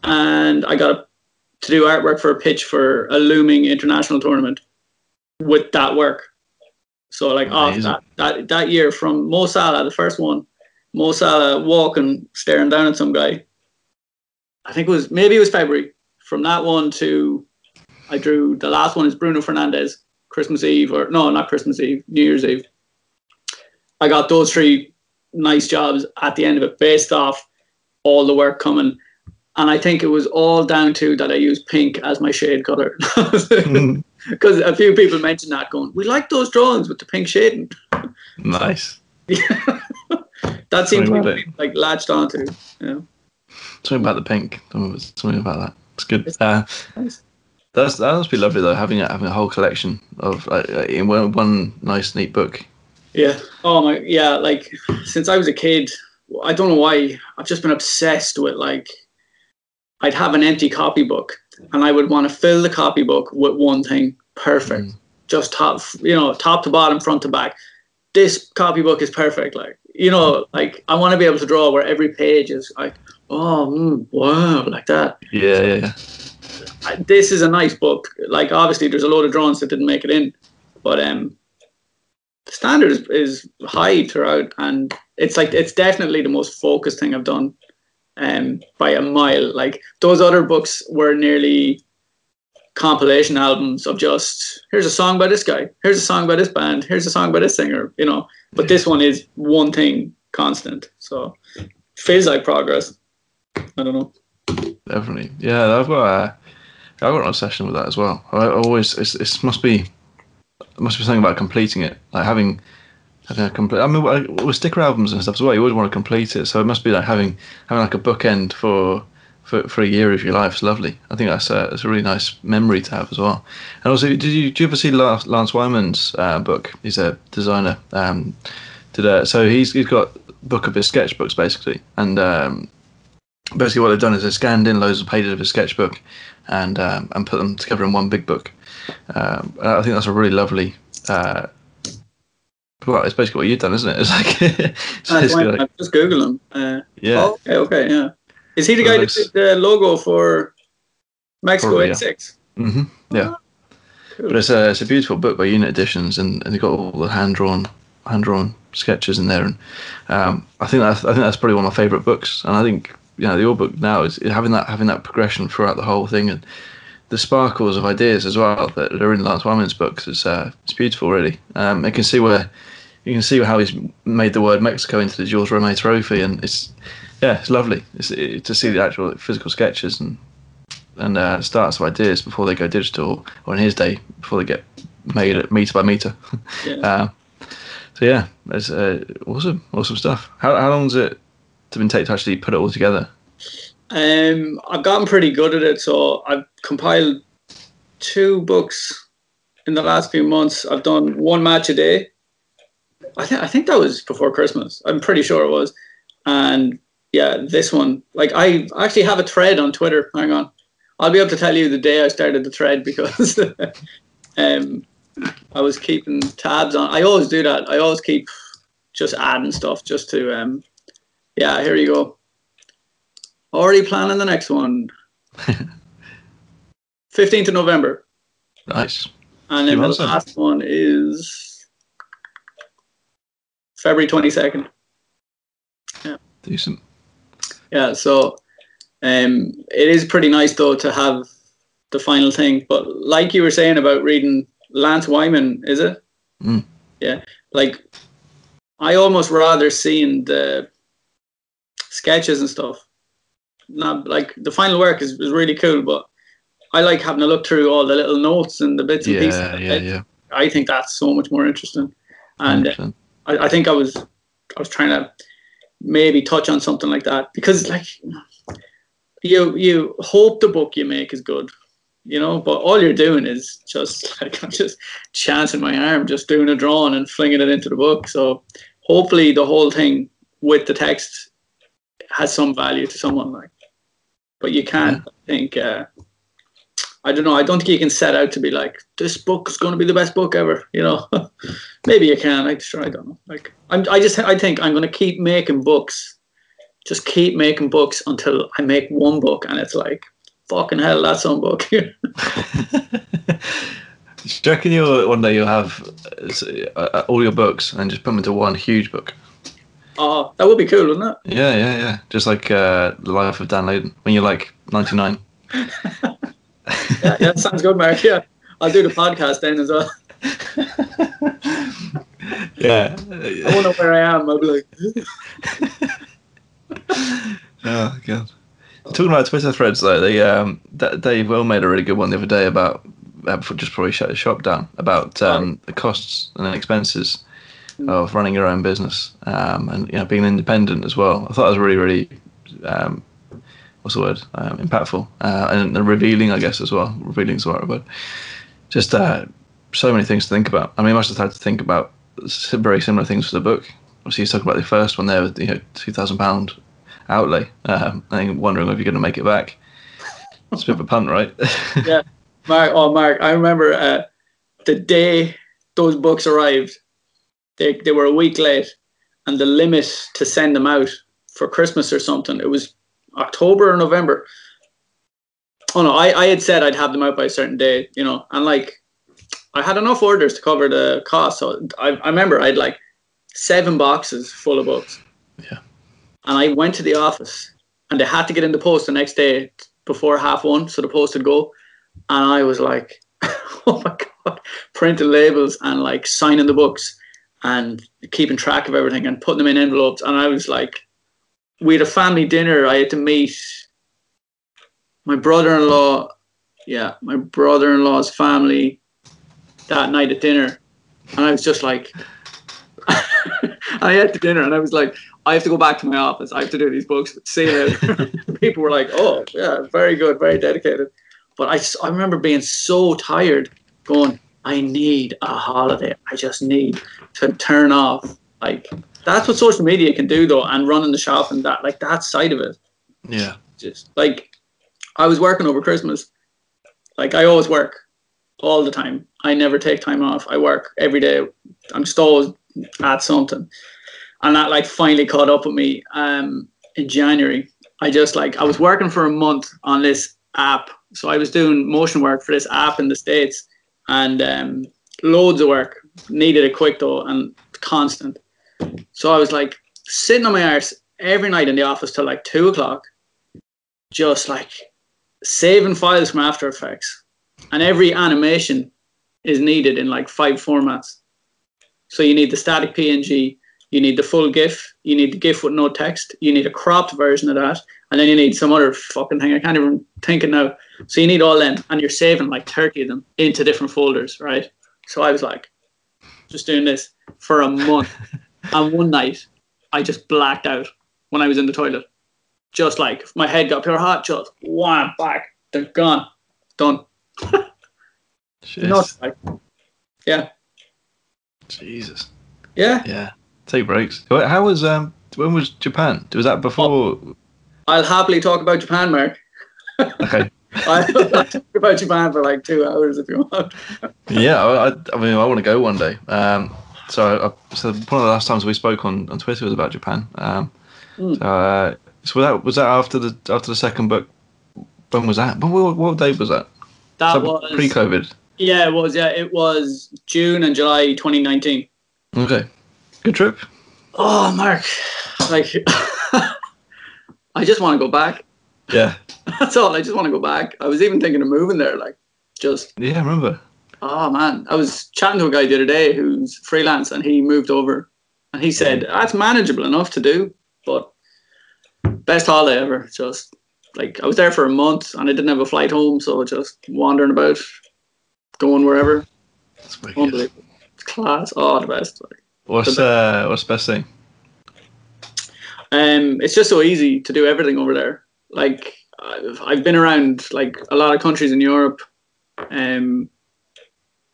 And I got to do artwork for a pitch for a looming international tournament with that work. So like off that, that that year from Mo Salah, the first one, Mo Salah walking, staring down at some guy. I think it was maybe it was February. From that one to I drew the last one is Bruno Fernandes, Christmas Eve or no, not Christmas Eve, New Year's Eve. I got those three nice jobs at the end of it based off all the work coming. And I think it was all down to that I used pink as my shade color. Mm. Because a few people mentioned that going, we like those drawings with the pink shading. nice. That seems to be like latched onto. Yeah. Something about the pink. Something about that. It's good. Uh, Nice. that's that must be lovely though. Having a, having a whole collection of like, uh, in one, one nice neat book. Yeah. Oh my. Yeah. Like since I was a kid, I don't know why. I've just been obsessed with like. I'd have an empty copybook, and I would want to fill the copybook with one thing, perfect, Mm. just top, you know, top to bottom, front to back. This copybook is perfect. Like you know, like I want to be able to draw where every page is like, oh mm, wow, like that. Yeah, yeah, yeah. I- this is a nice book. Like obviously, there's a load of drawings that didn't make it in, but um, standard is, is high throughout, and it's like it's definitely the most focused thing I've done, um, by a mile. Like those other books were nearly compilation albums of just here's a song by this guy, here's a song by this band, here's a song by this singer, you know. But this one is one thing constant, so feels like progress. I don't know. Definitely. Yeah, I've got a, I've got an obsession with that as well. I, always it's, it must be must be something about completing it, like having having a complete. I mean, with sticker albums and stuff as well, you always want to complete it. So it must be like having having like a bookend for. For, for a year of your life, it's lovely. I think that's a, that's a really nice memory to have as well. And also, did you did you ever see Lance, Wyman's uh, book? He's a designer. Um, did a, so he's he's got book of his sketchbooks basically, and um, basically what they've done is they scanned in loads of pages of his sketchbook and um, and put them together in one big book. Um, I think that's a really lovely. Uh, well, it's basically what you've done, isn't it? It's like, it's fine. like I've just Googled him. Uh, yeah, oh, okay, okay, yeah. Is he the guy that did the logo for Mexico Probably, yeah. '86? hmm yeah. Cool. But it's a it's a beautiful book by Unit Editions, and, and they've got all the hand drawn hand drawn sketches in there, and um, I think that's I think that's probably one of my favourite books, and I think you know the book now is having that having that progression throughout the whole thing, and the sparkles of ideas as well that are in Lance Wyman's books is uh, it's beautiful, really. Um, you can see where you can see how he's made the word Mexico into the Jules Rimet Trophy, and it's yeah, it's lovely it's, it, to see the actual physical sketches and and uh, starts of ideas before they go digital, or in his day before they get made at meter by meter. Yeah. uh, so yeah, it's uh, awesome, awesome stuff. How how long does it been take to actually put it all together? Um, I've gotten pretty good at it, so I've compiled two books in the last few months. I've done one match a day. I think I think that was before Christmas. I'm pretty sure it was, and yeah, this one. Like I actually have a thread on Twitter. Hang on, I'll be able to tell you the day I started the thread because um, I was keeping tabs on. I always do that. I always keep just adding stuff just to um, yeah. Here you go. Already planning the next one. 15th of November. Nice. And then the last one is February 22nd. Yeah. Decent. Yeah, so um, it is pretty nice though to have the final thing. But like you were saying about reading Lance Wyman, is it? Mm. Yeah, like I almost rather seeing the sketches and stuff. Not like the final work is, is really cool, but I like having to look through all the little notes and the bits and pieces. Yeah, yeah, yeah. I think that's so much more interesting. And uh, I, I think I was I was trying to maybe touch on something like that because like you you hope the book you make is good, you know, but all you're doing is just like I'm just chancing my arm, just doing a drawing and flinging it into the book. So hopefully the whole thing with the text has some value to someone like. But you can't I think uh, I don't know. I don't think you can set out to be like this book is going to be the best book ever. You know, maybe you can. I'm sure I don't know. Like I'm, I just I think I'm going to keep making books, just keep making books until I make one book, and it's like fucking hell, that's some book. Do you reckon you'll one day you'll have uh, all your books and just put them into one huge book? Oh, that would be cool, wouldn't it? Yeah, yeah, yeah. Just like uh, the life of Dan Layden when you're like 99. Yeah, yeah, sounds good, Mark. Yeah, I'll do the podcast then as well. Yeah. I wonder where I am. I'll be like, Oh god. Talking about Twitter threads though, they um, that Dave Will made a really good one the other day about uh, just he shut his shop down about um, the costs and expenses of running your own business um, and you know being independent as well. I thought it was really really um, what's the word um, impactful uh, and, and revealing I guess as well. Revealing is the right. Just uh, so many things to think about. I mean, I must have had to think about very similar things for the book. Obviously, he's talking about the first one there with you know two thousand pound outlay, um, and wondering if you're going to make it back. It's a bit of a punt, right? yeah, Mark. Oh, Mark, I remember uh, the day those books arrived. They they were a week late, and the limit to send them out for Christmas or something. It was October or November. Oh no, I, I had said I'd have them out by a certain day, you know, and like I had enough orders to cover the cost. So I, I remember I had like seven boxes full of books. Yeah. And I went to the office and they had to get in the post the next day before half one, so the post would go. And I was like, oh my god, printing labels and like signing the books and keeping track of everything and putting them in envelopes. And I was like, we had a family dinner. I had to meet my brother-in-law. Yeah, my brother-in-law's family that night at dinner, and I was just like, I had to dinner, and I was like, I have to go back to my office. I have to do these books. See you later. People were like, oh yeah, very good, very dedicated. But I, I remember being so tired, going, I need a holiday. I just need to turn off. Like that's what social media can do, though, and running the shop and that, like that side of it yeah. just like I was working over Christmas. Like I always work all the time. I never take time off. I work every day. I'm just always at something. And that like finally caught up with me um in January. I just like I was working for a month on this app. So I was doing motion work for this app in the States and um loads of work. Needed it quick though and constant. So I was like sitting on my arse every night in the office till like two o'clock just like saving files from After Effects, and every animation is needed in like five formats. So you need the static PNG, you need the full GIF, you need the GIF with no text, you need a cropped version of that, and then you need some other fucking thing. I can't even think it now. So you need all them, and you're saving like 30 of them into different folders, right? So I was like, just doing this for a month. and one night, I just blacked out when I was in the toilet just like my head got pure hot, just wham back, they're gone, done. Not like, yeah, Jesus. yeah. Yeah. Take breaks. How was um? When was Japan? Was that before? I'll happily talk about Japan, Mark. Okay. I'll talk about Japan for like two hours if you want. yeah. I, I, mean, I want to go one day. Um. So, I, so one of the last times we spoke on, on Twitter was about Japan. Um. Mm. So, uh, so was that was that after the after the second book? When was that? What, what, what date was that? That Was was pre-COVID. yeah, it was yeah, it was June and July 2019. Okay. Good trip. Oh, Mark, like I just want to go back. Yeah. That's all. I just want to go back. I was even thinking of moving there, like just Yeah. I remember. Oh man, I was chatting to a guy the other day who's freelance and he moved over and he said mm. that's manageable enough to do, but best holiday ever. Just like I was there for a month and I didn't have a flight home, so just wandering about, going wherever. That's wicked. Unbelievable. It's class. Oh, the best. Like, What's uh, what's the best thing? Um, it's just so easy to do everything over there. Like I've, I've been around like a lot of countries in Europe. Um,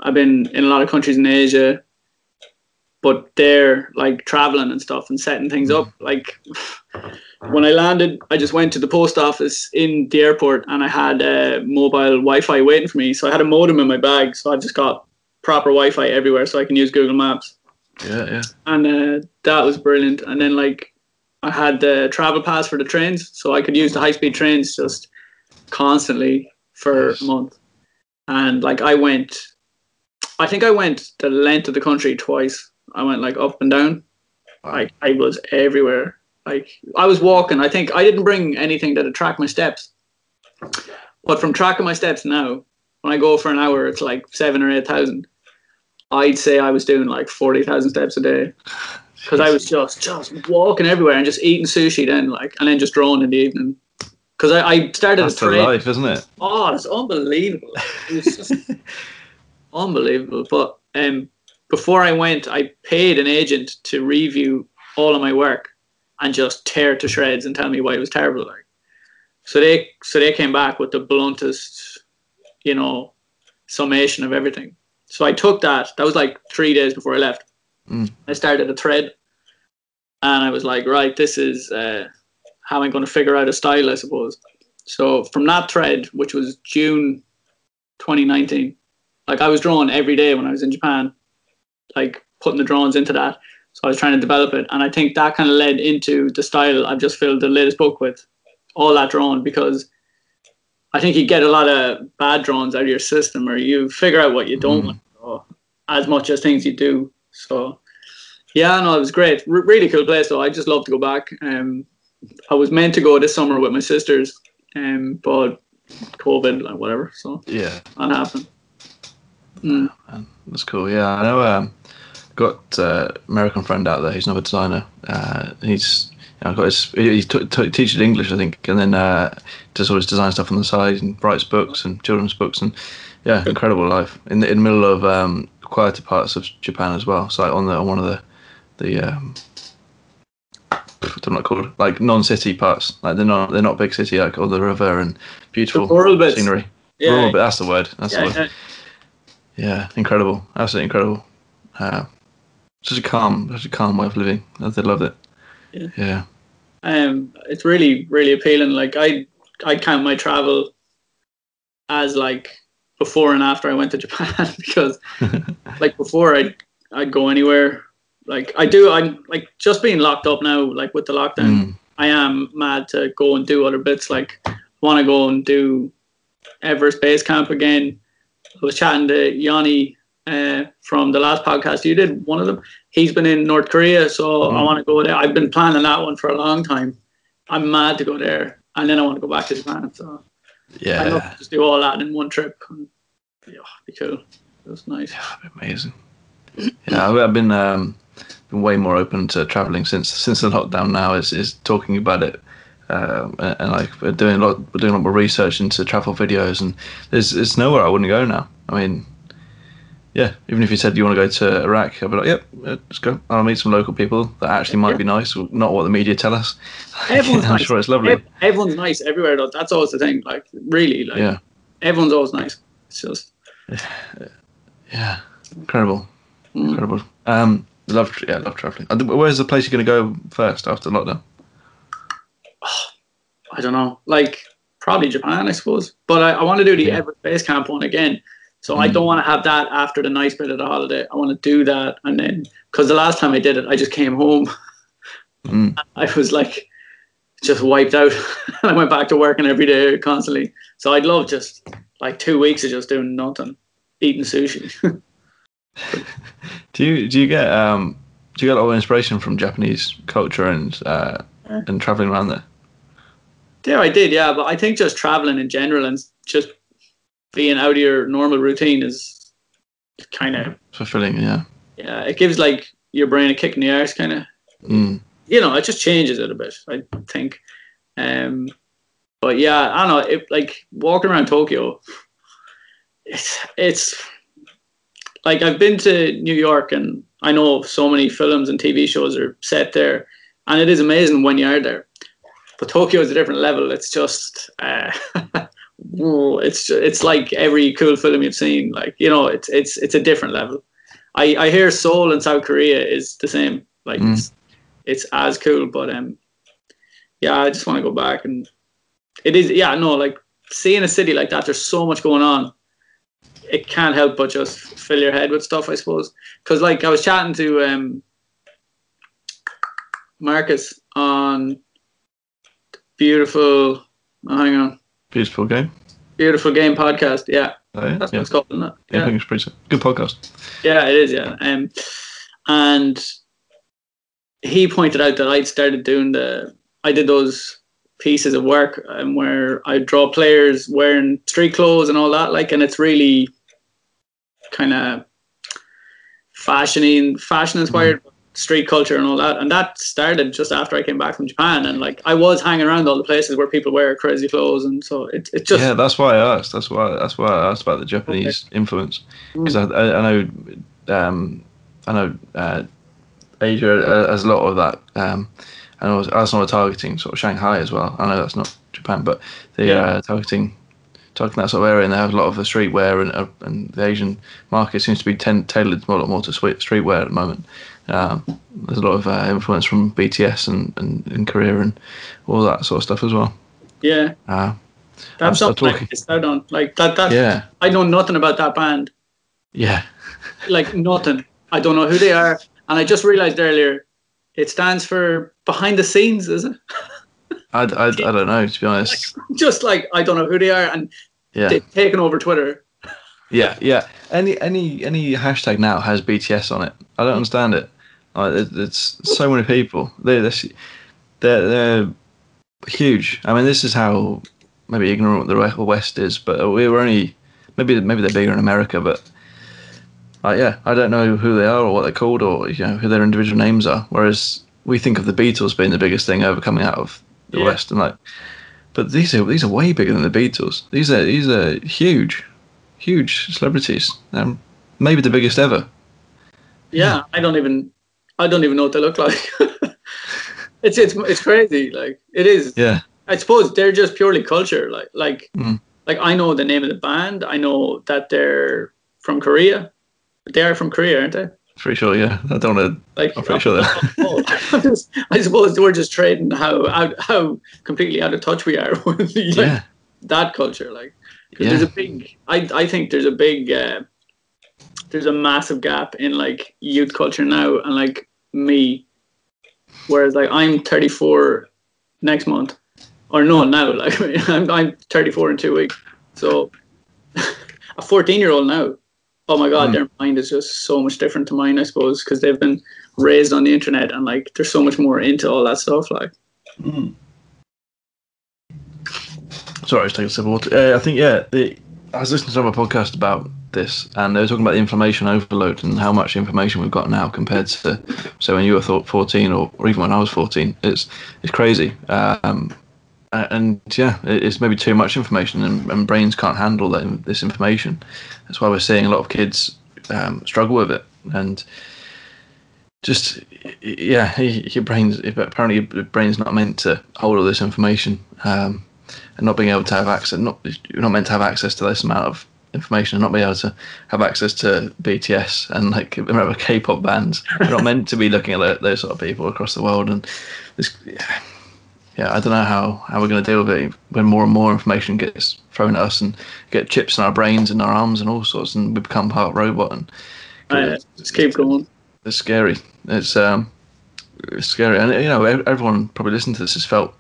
I've been in a lot of countries in Asia, but they're like traveling and stuff and setting things up. Like when I landed, I just went to the post office in the airport and I had uh, mobile Wi-Fi waiting for me. So I had a modem in my bag, so I just got proper Wi-Fi everywhere, so I can use Google Maps Yeah, yeah. and uh, that was brilliant. And then like I had the travel pass for the trains, so I could use the high speed trains just constantly for Nice. a month. And like I went, I think I went the length of the country twice. I went like up and down. Like I was everywhere. Like I was walking. I think I didn't bring anything that would track my steps. But from tracking my steps now, when I go for an hour, it's like seven or eight thousand. I'd say I was doing like forty thousand steps a day because I was just just walking everywhere and just eating sushi then like and then just drawing in the evening. Because I, I started That's a trade. life, isn't it? Oh, it's unbelievable. It was just unbelievable. But um, before I went, I paid an agent to review all of my work and just tear it to shreds and tell me why it was terrible. Like, so they so they came back with the bluntest, you know, summation of everything. So I took that. That was like three days before I left. Mm. I started a thread, and I was like, right, this is uh, how I'm going to figure out a style, I suppose. So from that thread, which was June 2019, like I was drawing every day when I was in Japan, like putting the drawings into that. So I was trying to develop it, and I think that kind of led into the style I've just filled the latest book with, all that drawing because I think you get a lot of bad drawings out of your system, or you figure out what you don't Mm. as much as things you do. So yeah, no, it was great. R- really cool place though. I just love to go back. Um, I was meant to go this summer with my sisters, um, but COVID, like whatever, so Yeah, that happened. Mm. that's cool. Yeah, I know. Um, got uh, American friend out there. He's another designer. Uh, he's know, got his. He, t- t- teaches English, I think, and then uh, does all his design stuff on the side and writes books and children's books and yeah, incredible life in the in the middle of um, quieter parts of Japan as well. So like on the on one of the the um, what am I called like non-city parts. Like they're not they're not big city like on the river and beautiful scenery. Yeah, Rural bit, that's the word. That's the yeah, word. yeah. Yeah, incredible, absolutely incredible. Uh, such a calm, such a calm way of living. I did love it. Yeah. yeah, um, it's really really appealing. Like I I count my travel as like before and after I went to Japan because like before I I'd go anywhere. Like I do, I'm like just being locked up now. Like with the lockdown, Mm. I am mad to go and do other bits. Like want to go and do Everest Base Camp again. I was chatting to Yanni uh, from the last podcast you did. One of them, he's been in North Korea, so I Mm. want to go there. I've been planning that one for a long time. I'm mad to go there, and then I want to go back to Japan. So yeah, I love yeah, to just do all that in one trip. And, yeah, be cool. It was nice. Be amazing. Yeah, I've- I've been um, been way more open to traveling since since the lockdown. Now is is talking about it. Um, and, and like we're doing a lot, we're doing a lot more research into travel videos, and there's there's nowhere I wouldn't go now. I mean, yeah, even if you said you want to go to Iraq, I'd be like, yep, let's go. I'll meet some local people that actually might be nice, not what the media tell us. Everyone's I'm nice. sure it's lovely. Everyone's nice everywhere. Though. That's always the thing. Like really, like Yeah, everyone's always nice. It's just yeah, incredible, mm. incredible. Um, love, yeah, love traveling. Where's the place you're going to go first after lockdown? I don't know. Like probably Japan, I suppose. But I, I want to do the Yeah. Everest Base Camp one again. So I Mm. don't want to have that after the nice bit of the holiday. I want to do that and then because the last time I did it, I just came home. Mm. I was like just wiped out. and I went back to working every day constantly. So I'd love just like two weeks of just doing nothing, eating sushi. Do you do you get um do you get a lot of inspiration from Japanese culture and uh, and traveling around there? Yeah, I did, yeah. But I think just traveling in general and just being out of your normal routine is kind of, Fulfilling, yeah. yeah, it gives like your brain a kick in the arse, kind of. Mm. You know, it just changes it a bit, I think. Um, but yeah, I don't know. It, like walking around Tokyo, it's it's like I've been to New York and I know so many films and TV shows are set there, and it is amazing when you are there. But Tokyo is a different level. It's just, uh, it's it's like every cool film you've seen. Like you know, it's it's it's a different level. I I hear Seoul in South Korea is the same. Like mm. it's it's as cool, but um, yeah, I just want to go back and it is yeah no like seeing a city like that. There's so much going on it can't help but just fill your head with stuff, I suppose. Because like I was chatting to um, Marcus on beautiful. Oh, hang on. Beautiful game. Beautiful game podcast. Yeah, oh, yeah? that's yeah. what it's called, isn't it? Yeah, yeah, I think it's pretty good podcast. Yeah, it is. Yeah, um, and he pointed out that I'd started doing the. I did those pieces of work um, where I draw players wearing street clothes and all that, like, and it's really kind of fashioning, fashion inspired. Mm. Street culture and all that, and that started just after I came back from Japan, and like I was hanging around all the places where people wear crazy clothes, and so it it just yeah. That's why I asked. That's why that's why I asked about the Japanese okay. influence because mm. I, I, know um, I know uh, Asia has a lot of that. Um, and I was also targeting sort of Shanghai as well. I know that's not Japan, but they yeah. uh, targeting targeting that sort of area, and they have a lot of the streetwear, and uh, and the Asian market seems to be ten- tailored more, more to streetwear at the moment. Um, there's a lot of uh, influence from BTS and, and in Korea and all that sort of stuff as well. Yeah. Uh, that's something talking, I out Like that, that. Yeah. I know nothing about that band. Yeah. like nothing. I don't know who they are, and I just realized earlier it stands for behind the scenes, is it? I, I, I don't know, to be honest. Like, just like I don't know who they are, and yeah. they've taken over Twitter. Yeah, yeah. Any any any hashtag now has BTS on it. I don't understand it. Like, it it's so many people. They're, they're they're huge. I mean, this is how maybe ignorant the West is, but we were only maybe maybe they're bigger in America, but like, yeah, I don't know who they are or what they're called or you know who their individual names are. Whereas we think of the Beatles being the biggest thing ever coming out of the yeah. West, and like, but these are these are way bigger than the Beatles. These are these are huge, huge celebrities. Um, maybe the biggest ever. Yeah, I don't even I don't even know what they look like. it's it's it's crazy. Like it is. Yeah. I suppose they're just purely culture. Like like mm. like I know the name of the band. I know that they're from Korea. They are from Korea, aren't they? Pretty sure, yeah. I don't know. Like, I'm pretty sure that. I suppose we're just trading how how, how completely out of touch we are with like, yeah. that culture. Like, yeah. there's a big. I I think there's a big. Uh, there's a massive gap in like youth culture now, and like me, whereas like I'm 34 next month, or no, now like I'm I'm 34 in two weeks, so a 14 year old now oh my god, mm. their mind is just so much different to mine, I suppose, because they've been raised on the internet and like there's so much more into all that stuff. Like, mm. sorry, I was taking a sip of water. Uh, I think yeah, the, I was listening to another podcast about this, and they were talking about the information overload and how much information we've got now compared to so when you were thought 14 or, or even when I was 14. It's it's crazy. Um, and yeah, it's maybe too much information, and, and brains can't handle that, this information. That's why we're seeing a lot of kids um, struggle with it, and just yeah, your brain's apparently your brain's not meant to hold all this information, um, and not being able to have access. Not you're not meant to have access to this amount of information, and not be able to have access to BTS and like remember K-pop bands. You're not meant to be looking at those sort of people across the world, and this. Yeah, yeah, I don't know how, how we're going to deal with it when more and more information gets thrown at us and get chips in our brains and our arms and all sorts, and we become part robot. And uh, just keep going. It's scary. It's um, it's scary, and you know, everyone probably listening to this has felt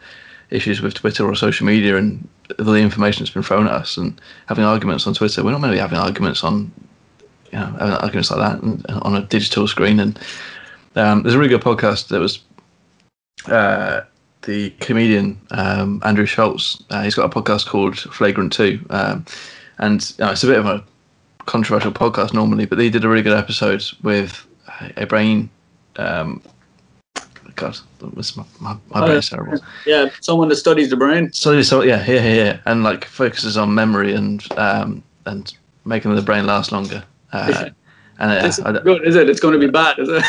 issues with Twitter or social media and all the information that's been thrown at us, and having arguments on Twitter. We're not meant to be having arguments on, you know, arguments like that on a digital screen. And um, there's a really good podcast that was. Uh, the comedian um, Andrew Schulz. Uh, he's got a podcast called Flagrant Two, um, and you know, it's a bit of a controversial podcast normally, but they did a really good episode with a brain um, God, that's my my, my brain's terrible. Yeah, someone that studies the brain. So so yeah yeah yeah, and like focuses on memory and um and making the brain last longer. Uh, and uh, It's good, is it? It's going to be bad, is it?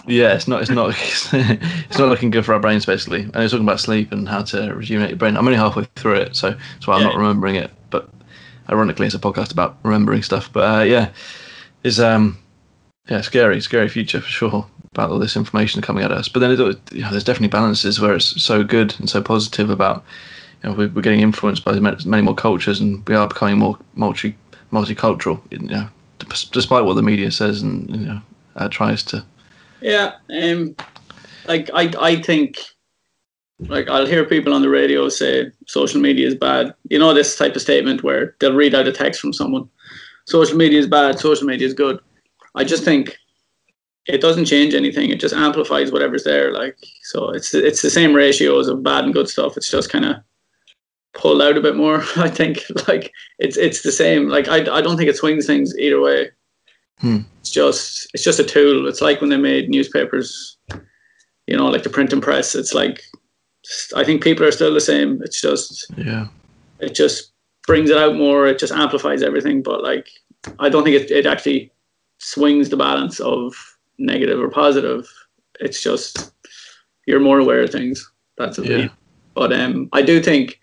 yeah, it's not it's not it's not looking good for our brains basically. And it's talking about sleep and how to rejuvenate your brain. I'm only halfway through it, so that's why I'm Yeah. not remembering it. But ironically, it's a podcast about remembering stuff. But uh, yeah, it's um yeah scary, scary future for sure about all this information coming at us. But then it, you know, there's definitely balances where it's so good and so positive about you know we're, getting influenced by many more cultures and we are becoming more multi multicultural. You know, despite what the media says and you know uh, tries to. Yeah, um, like I, I think, like I'll hear people on the radio say social media is bad. You know this type of statement where they'll read out a text from someone. Social media is bad. Social media is good. I just think it doesn't change anything. It just amplifies whatever's there. Like so, it's it's the same ratios of bad and good stuff. It's just kind of pulled out a bit more. I think like it's it's the same. Like I, I don't think it swings things either way. Hmm. It's just it's just a tool. It's like when they made newspapers, you know, like the printing press. It's like I think people are still the same. It's just Yeah. it just brings it out more. It just amplifies everything. But like I don't think it, it actually swings the balance of negative or positive. It's just you're more aware of things. That's it. Yeah. But um, I do think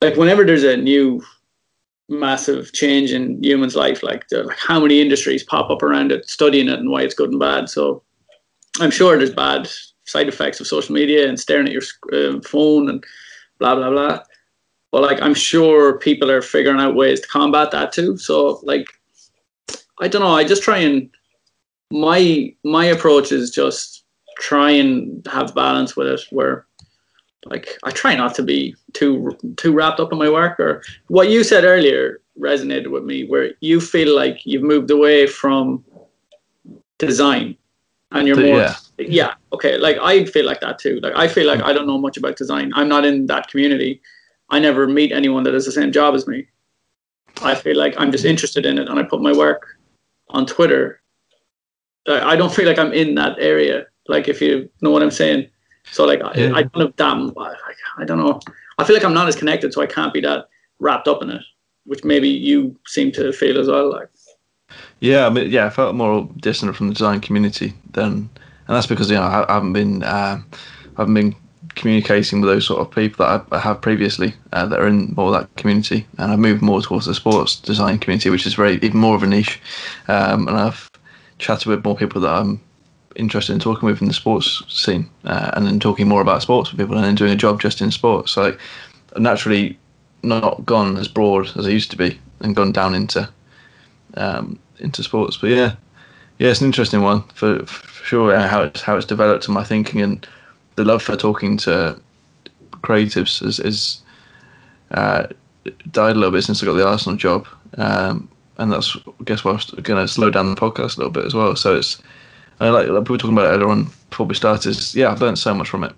like whenever there's a new massive change in humans' life, like the, like how many industries pop up around it, studying it and why it's good and bad. So I'm sure there's bad side effects of social media and staring at your uh, phone and blah blah blah. But like I'm sure people are figuring out ways to combat that too. So like I don't know. I just try and my my approach is just try and have balance with it where like I try not to be too too wrapped up in my work or what you said earlier resonated with me where you feel like you've moved away from design and you're more yeah. yeah okay like I feel like that too like I feel like I don't know much about design. I'm not in that community. I never meet anyone that has the same job as me. I feel like I'm just interested in it and I put my work on Twitter I don't feel like I'm in that area. Like if you know what I'm saying? So like Yeah. I, I don't have damn I don't know. I feel like I'm not as connected so I can't be that wrapped up in it which maybe you seem to feel as well like. Yeah, I mean, yeah, I felt more distant from the design community than, and that's because you know I, I haven't been, um, I haven't been communicating with those sort of people that I, I have previously uh, that are in more of that community, and I've moved more towards the sports design community, which is very even more of a niche, um, and I've chatted with more people that I'm interested in talking with in the sports scene, uh, and then talking more about sports with people, and then doing a job just in sports. So like, I've naturally not gone as broad as I used to be, and gone down into um, into sports. But yeah, yeah, it's an interesting one for, for sure. How it's how it's developed in my thinking and the love for talking to creatives is, is uh, died a little bit since I got the Arsenal job, um, and that's I guess was going to slow down the podcast a little bit as well. So it's I like, like we were talking about earlier on before we started. Yeah, I've learned so much from it.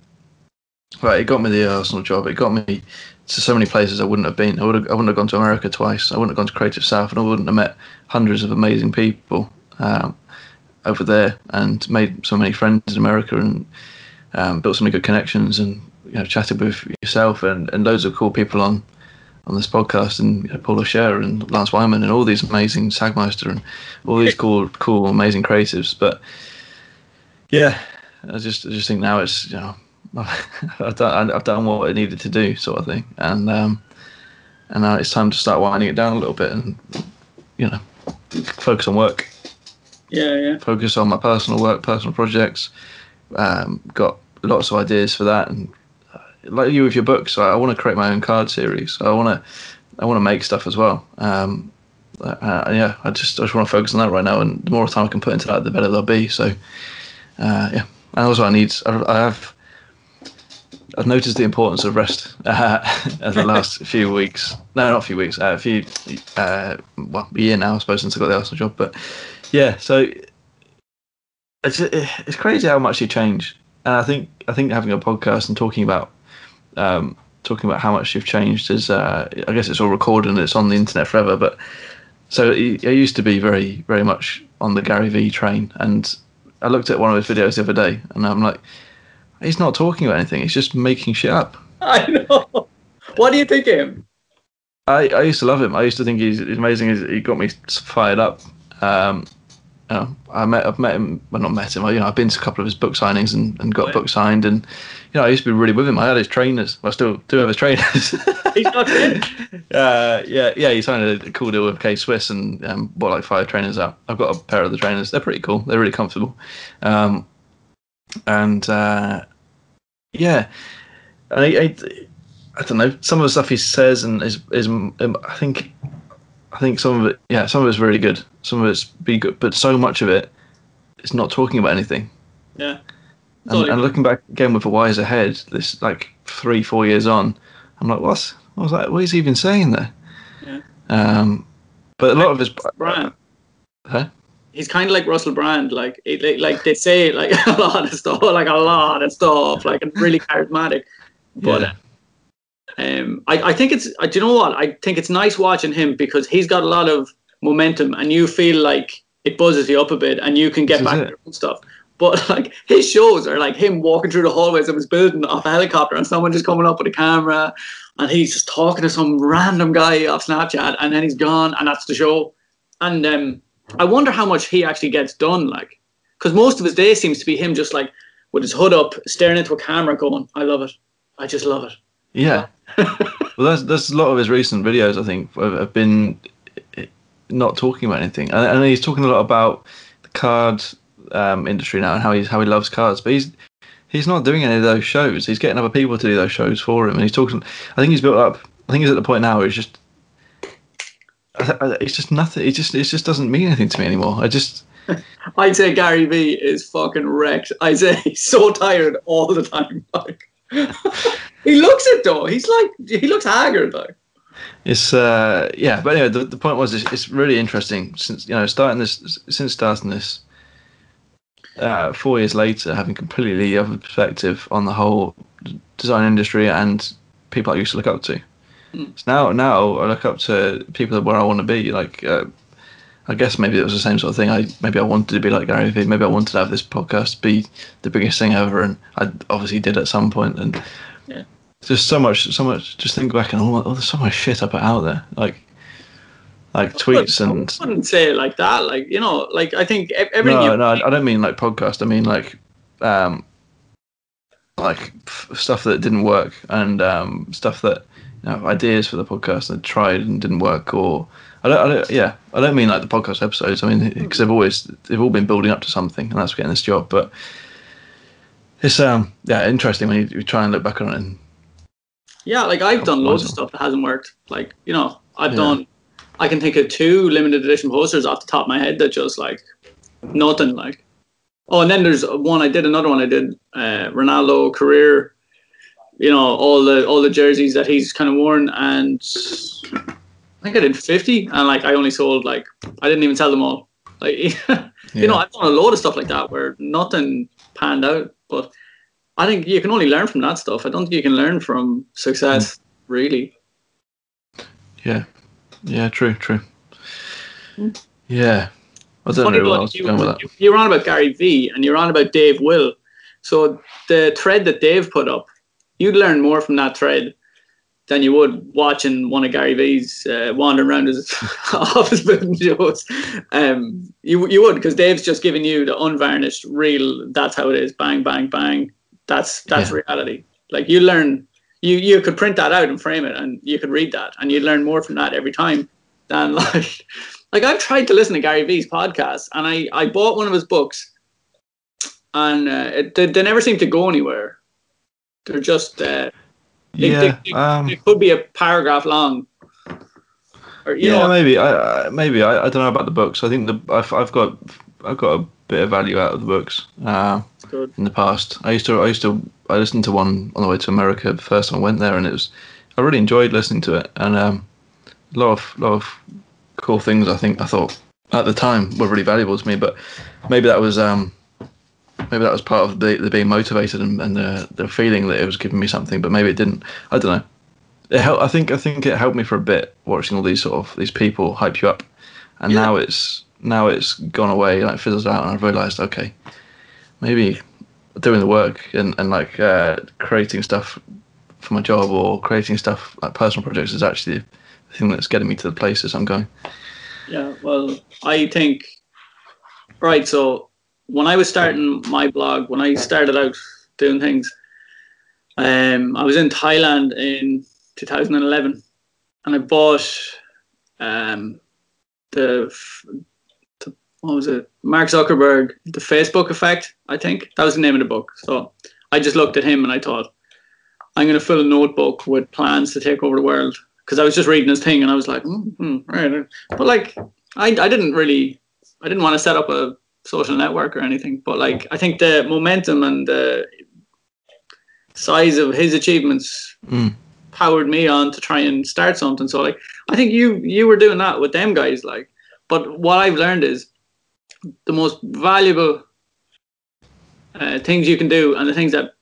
Right, it got me the Arsenal job. It got me to so many places I wouldn't have been. I would have, I wouldn't have gone to America twice. I wouldn't have gone to Creative South, and I wouldn't have met hundreds of amazing people um, over there, and made so many friends in America, and um, built so many good connections, and you know, chatted with yourself and, and loads of cool people on on this podcast, and you know, Paul O'Shea and Lance Wyman, and all these amazing Sagmeister, and all these cool, cool, amazing creatives. But yeah, I just I just think now it's you know I've done I've done what I needed to do, sort of thing, and um, and now it's time to start winding it down a little bit, and you know, focus on work, yeah yeah focus on my personal work, personal projects. Um, got lots of ideas for that, and like you with your books, I, I want to create my own card series. I want to I want to make stuff as well. Um, uh, yeah, I just I just want to focus on that right now, and the more time I can put into that, the better they'll be. So, uh, yeah, and also I need I, I have I've noticed the importance of rest uh, the last few weeks. No, not a few weeks. Uh, a few, uh, well, a year now, I suppose, since I got the Arsenal job. But yeah, so it's it's crazy how much you change, and I think I think having a podcast and talking about um, talking about how much you've changed is, uh, I guess it's all recorded and it's on the internet forever. But so I used to be very very much on the Gary Vee train, and I looked at one of his videos the other day, and I'm like, he's not talking about anything. He's just making shit up. I know. What do you think him? I, I used to love him. I used to think he's, he's amazing. He's, he got me fired up. Um, you know, I met I've met him. Well, not met him. I, you know, I've been to a couple of his book signings and, and got Oh, yeah. book signed. And you know, I used to be really with him. I had his trainers. I still do have his trainers. He's not in. uh, yeah, yeah. He signed a cool deal with K Swiss and um, bought like five trainers out. I've got a pair of the trainers. They're pretty cool. They're really comfortable. Um, and uh, yeah, and I, I, I don't know. Some of the stuff he says and is is um, I think I think some of it, yeah, some of it's really good. Some of it's be good, but so much of it it is not talking about anything. Yeah. And, and looking back again with a wise ahead, this like three, four years on, I'm like, what's what was that? What is he even saying there? Yeah. Um, but a lot of his, Brand. huh? He's kind of like Russell Brand. Like, it, like, like they say like a lot of stuff, like a lot of stuff, like and really charismatic. But Yeah. Um, I, I think it's. uh, Do you know what? I think it's nice watching him because he's got a lot of momentum, and you feel like it buzzes you up a bit, and you can get This back it. to your own stuff. But like his shows are like him walking through the hallways of his building off a helicopter, and someone just coming up with a camera, and he's just talking to some random guy off Snapchat, and then he's gone, and that's the show. And um, I wonder how much he actually gets done, like, because most of his day seems to be him just like with his hood up, staring into a camera, going, "I love it, I just love it." Yeah. well, that's that's a lot of his recent videos. I think have been eh, not talking about anything, and, and he's talking a lot about the card um, industry now and how he's how he loves cards. But he's he's not doing any of those shows. He's getting other people to do those shows for him, and he's talking. I think he's built up. I think he's at the point now where he's just. It's just nothing. It just it just doesn't mean anything to me anymore. I just I'd say Gary Vee is fucking wrecked. I say he's so tired all the time. Like he looks it though. He's like he looks haggard though. It's uh yeah, but anyway, the, the point was it's, it's really interesting since you know starting this since starting this uh, four years later, having completely other perspective on the whole design industry and people I used to look up to. Mm. So now now I look up to people where I want to be. Like uh, I guess maybe it was the same sort of thing. I maybe I wanted to be like Gary Vee. Maybe I wanted to have this podcast be the biggest thing ever, and I obviously did at some point. And Yeah. just so much, so much. Just think back and all, oh, there's so much shit I put out there, like like tweets and. I wouldn't say it like that. Like you know, like I think everything. No, you, no, I I don't mean like podcast. I mean like, um, like f- stuff that didn't work and um, stuff that you know, ideas for the podcast that tried and didn't work. Or I don't, I don't, yeah, I don't mean like the podcast episodes. I mean because they've always they've all been building up to something, and that's getting this job. But it's um yeah interesting when you, you try and look back on it. And, Yeah, like I've done loads of stuff that hasn't worked. Like you know, I've Yeah. done. I can think of two limited edition posters off the top of my head that just like nothing. Like oh, and then there's one I did. Another one I did. Uh, Ronaldo career. You know all the all the jerseys that he's kind of worn, and think I did fifty, and like I only sold like I didn't even sell them all. Like you know, I've done a load of stuff like that where nothing panned out, but I think you can only learn from that stuff. I don't think you can learn from success, really. yeah, yeah, true, true. Hmm. Yeah, I don't Funny know where though, else you, go with that. you- you're on about Gary Vee and you're on about Dave Will. So the thread that Dave put up, you'd learn more from that thread than you would watching one of Gary Vee's uh, wandering around his office building shows. Um, you you would because Dave's just giving you the unvarnished, real. That's how it is. Bang, bang, bang. That's that's Yeah. reality. Like you learn, you you could print that out and frame it, and you could read that, and you'd learn more from that every time than like. Like I've tried to listen to Gary Vee's podcast, and I I bought one of his books, and uh, it, they, they never seem to go anywhere. They're just uh, they, Yeah, they, they, um, they could be a paragraph long. Or you yeah, know, maybe. I, maybe I, I don't know about the books. I think the I've I've got I've got a bit of value out of the books uh, in the past. I used to I used to I listened to one on the way to America the first time I went there, and it was I really enjoyed listening to it, and um, a lot of lot of cool things. I think I thought at the time were really valuable to me, but maybe that was um, maybe that was part of the, the being motivated and, and the the feeling that it was giving me something, but maybe it didn't. I don't know. It helped. I think I think it helped me for a bit watching all these sort of these people hype you up, and Yeah. now it's now it's gone away, like fizzles out, and I've realised okay, maybe doing the work and, and like uh, creating stuff for my job or creating stuff like personal projects is actually the thing that's getting me to the places I'm going. Yeah, well, I think right. So when I was starting my blog, when I started out doing things, um, I was in Thailand in 2011, and I bought um, the, the what was it? Mark Zuckerberg, the Facebook Effect. I think that was the name of the book. So I just looked at him and I thought, I'm going to fill a notebook with plans to take over the world because I was just reading his thing and I was like, mm-hmm, right. But like, I, I didn't really, I didn't want to set up a social network or anything. But like, I think the momentum and the size of his achievements Mm. powered me on to try and start something. So like, I think you you were doing that with them guys. Like, but what I've learned is the most valuable uh, things you can do and the things that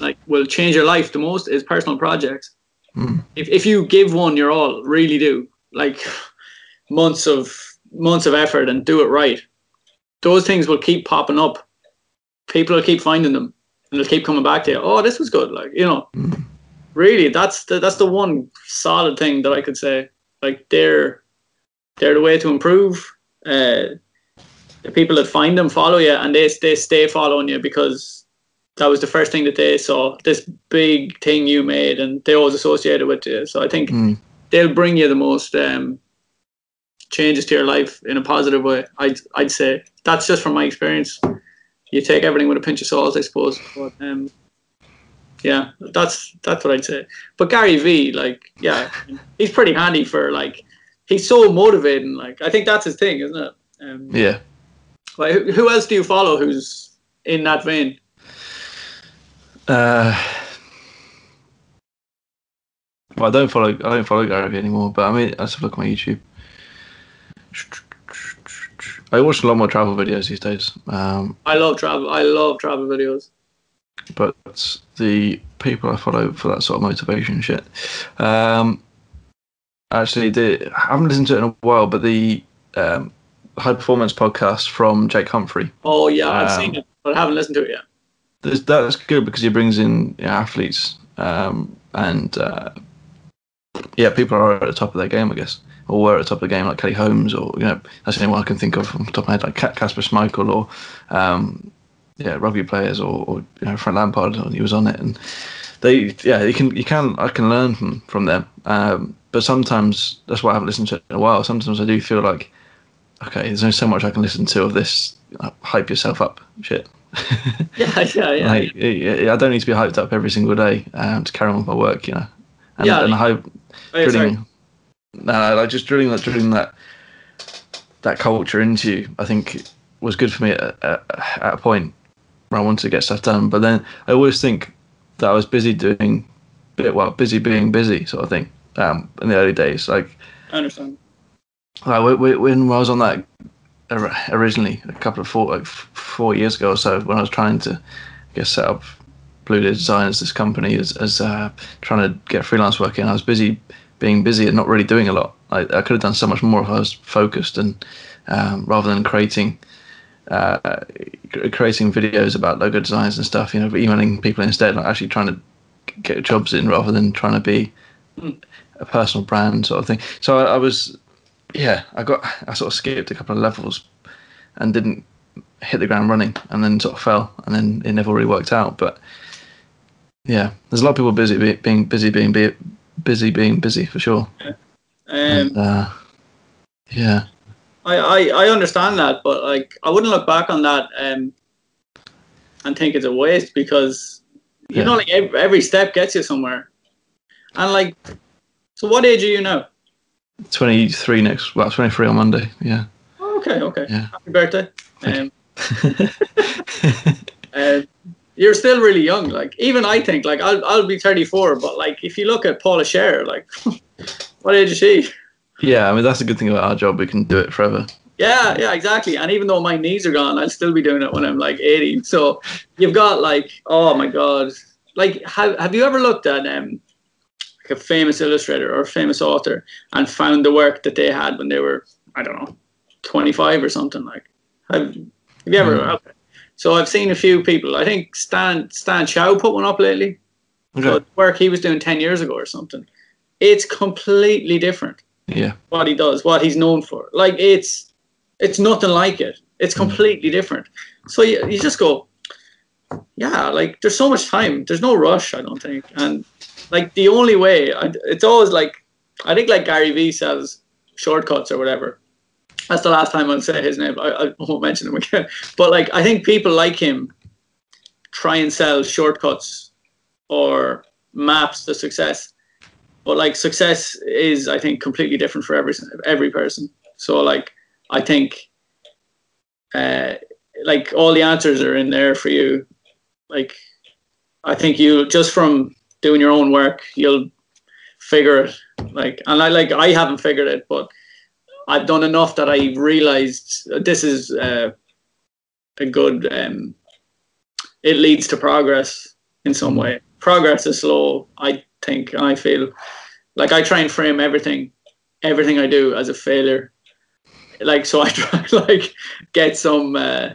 like will change your life the most is personal projects. Mm. If if you give one your all, really do like months of months of effort and do it right, those things will keep popping up. People will keep finding them and they'll keep coming back to you. Oh, this was good. Like you know, Mm. really, that's the that's the one solid thing that I could say. Like they're they're the way to improve. Uh, the people that find them follow you and they they stay following you because that was the first thing that they saw. This big thing you made, and they always associated with you. So I think Mm. they'll bring you the most um, changes to your life in a positive way. I'd I'd say that's just from my experience. You take everything with a pinch of salt, I suppose. But um, yeah, that's that's what I'd say. But Gary Vee, like, yeah, he's pretty handy for like, he's so motivating. Like, I think that's his thing, isn't it? Um, Yeah. like, who, who else do you follow who's in that vein? Uh, well, I don't follow. I don't follow Gary Vee anymore. But I mean, I just look at my YouTube. I watch a lot more travel videos these days. Um, I love travel. I love travel videos. but the people I follow for that sort of motivation shit. Um, actually, the, I haven't listened to it in a while, but the um, high performance podcast from Jake Humphrey. Oh yeah, I've Um, seen it, but I haven't listened to it yet. That's good because he brings in you know, athletes um, and uh, yeah, people are at the top of their game, I guess, or were at the top of the game, like Kelly Holmes, or you know, that's the only one I can think of from the top of my head, like Kasper Schmeichel, or um, yeah, rugby players, or, or you know, Frank Lampard, he was on it, and they, yeah, you can, you can, I can learn from from them, um, but sometimes that's why I haven't listened to it in a while. Sometimes I do feel like, okay, there's only so much I can listen to of this hype yourself up shit. Yeah, yeah, yeah. Like, I I don't need to be hyped up every single day um, to carry on with my work, you know. And, Yeah, and the hype, Oh, yeah, no, like just drilling that, drilling that, that culture into you. I think was good for me at, at, at a point where I wanted to get stuff done. But then I always think that I was busy doing, bit well, busy being busy, sort of thing. Um, in the early days, like I understand. like wh- wh- when I was on that originally, a couple of four like four years ago or so, when I was trying to I guess set up Blue Design as this company as as uh, trying to get freelance work in, I was busy being busy and not really doing a lot. I, I could have done so much more if I was focused and um, rather than creating. Uh, creating videos about logo designs and stuff, you know, emailing people instead, like actually trying to get jobs in rather than trying to be a personal brand sort of thing. So I, I was yeah, I got I sort of skipped a couple of levels and didn't hit the ground running, and then sort of fell, and then it never really worked out. But yeah, there's a lot of people busy be, being busy being be, busy being busy for sure. Um, And, uh, yeah, I, I, I understand that, but like I wouldn't look back on that um, and think it's a waste because you Yeah. know like every, every step gets you somewhere. And like, so what age are you now? 23 next, well, 23 on Monday. Yeah, Oh, okay, okay. Yeah. Happy birthday. Um, uh, you're still really young. Like even I think like I'll I'll be 34, but like if you look at Paula Scher, like what age is she? yeah. I mean, that's a good thing about our job. We can do it forever. Yeah, yeah, exactly. And even though my knees are gone, I'll still be doing it when I'm like 80. So you've got like, oh my god, like have have you ever looked at um like a famous illustrator or a famous author and found the work that they had when they were I don't know 25 or something like? Have, have you ever? Mm. Okay. So I've seen a few people. I think Stan Stan Chow put one up lately. Okay. So work he was doing ten years ago or something. It's completely different Yeah. what he does, what he's known for. Like it's it's nothing like it. It's mm. completely different. So you, you just go, yeah, like there's so much time. There's no rush, I don't think. And like the only way, I, it's always like, I think like Gary Vee says, shortcuts or whatever. That's the last time I'll say his name. I, I won't mention him again. But like, I think people like him try and sell shortcuts or maps to success. But like success is, I think, completely different for every every person. So like, I think, uh, like all the answers are in there for you. Like, I think you just from doing your own work, you'll figure it. Like, and I like I haven't figured it, but I've done enough that I realized this is uh, a good. Um, it leads to progress in some way. Progress is slow, I think. I feel like I try and frame everything, everything I do as a failure. Like so, I try like get some uh,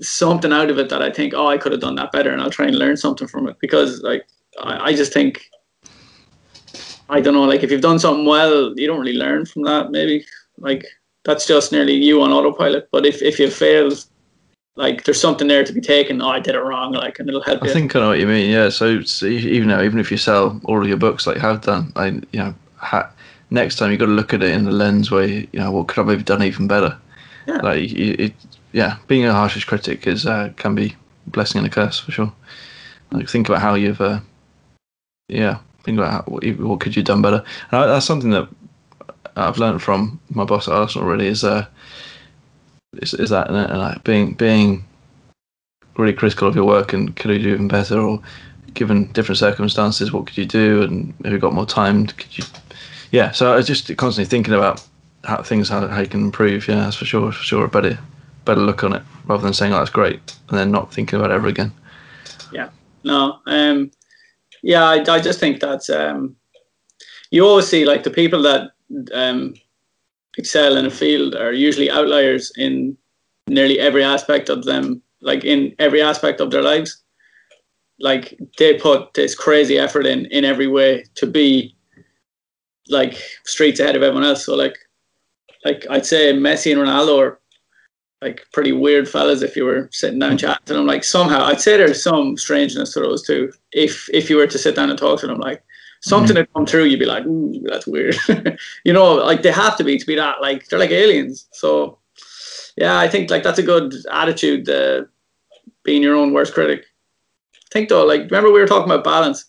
something out of it that I think, oh, I could have done that better, and I'll try and learn something from it because like I, I just think I don't know, like if you've done something well, you don't really learn from that. Maybe like that's just nearly you on autopilot. But if if you failed, like there's something there to be taken. Oh, I did it wrong, like, and it'll help I you. think I know what you mean. Yeah. So, so even now, even if you sell all of your books, like have done, I you know, ha- next time you got to look at it in the lens where you know what could I have done even better. Yeah. Like you, it, yeah, being a harshest critic is uh, can be a blessing and a curse for sure. Like think about how you've, uh, yeah, think about how, what, could you have done better. And I, that's something that I've learned from my boss at Arsenal. Really is uh, is, is that and, like being being really critical of your work and could you do even better or given different circumstances what could you do and you got more time? Could you yeah so I was just constantly thinking about how things how, how you can improve. Yeah that's for sure for sure. A better better look on it rather than saying oh that's great and then not thinking about it ever again. Yeah. No, um, yeah, I, I just think that's um, you always see like the people that um, excel in a field are usually outliers in nearly every aspect of them, like in every aspect of their lives. Like they put this crazy effort in in every way to be like streets ahead of everyone else. So like, like I'd say Messi and Ronaldo are like pretty weird fellas if you were sitting down chatting to them. Like somehow, I'd say there's some strangeness to those two. If if you were to sit down and talk to them, like something would come through, you'd be like, Ooh, that's weird. you know, like they have to be to be that. Like they're like aliens. So yeah, I think like that's a good attitude. Uh, being your own worst critic. I think though, like remember we were talking about balance.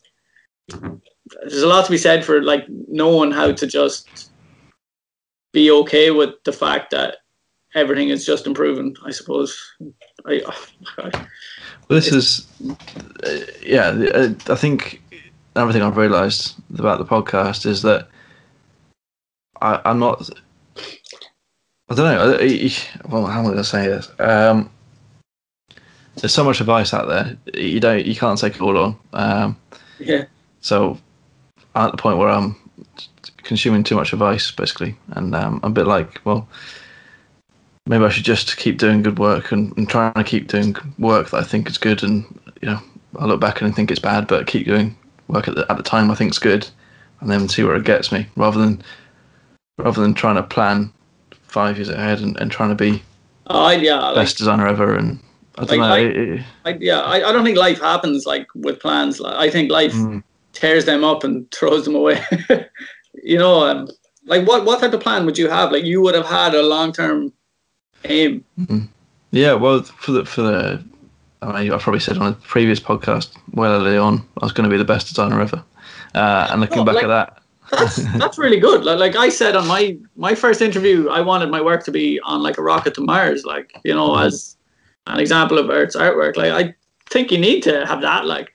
There's a lot to be said for like knowing how to just be okay with the fact that everything is just improving. I suppose. I, well this is uh, yeah uh, I think another thing I've realised about the podcast is that I, I'm not I don't know I- I- well how am I going to say this um, there's so much advice out there you don't you can't take it all on um, yeah. so I'm at the point where I'm consuming too much advice basically and um, I'm a bit like well maybe I should just keep doing good work and, and trying to keep doing work that I think is good and you know I look back and think it's bad but keep doing work at the, at the time I think is good and then see where it gets me rather than rather than trying to plan five years ahead and, and trying to be I- yeah. Like, best designer ever and I don't Like, know like- it- it- I, yeah. I, I don't think life happens like with plans. Like, I think life mm, tears them up and throws them away. you know, um, like what what type of plan would you have? Like you would have had a long term aim. yeah well for the for the I mean, I probably said on a previous podcast well early on I was going to be the best designer ever uh, and looking Oh, back like- at that That's that's really good. Like, like I said on my my first interview, I wanted my work to be on like a rocket to Mars. Like you know, as an example of Earth's artwork. Like I think you need to have that. Like,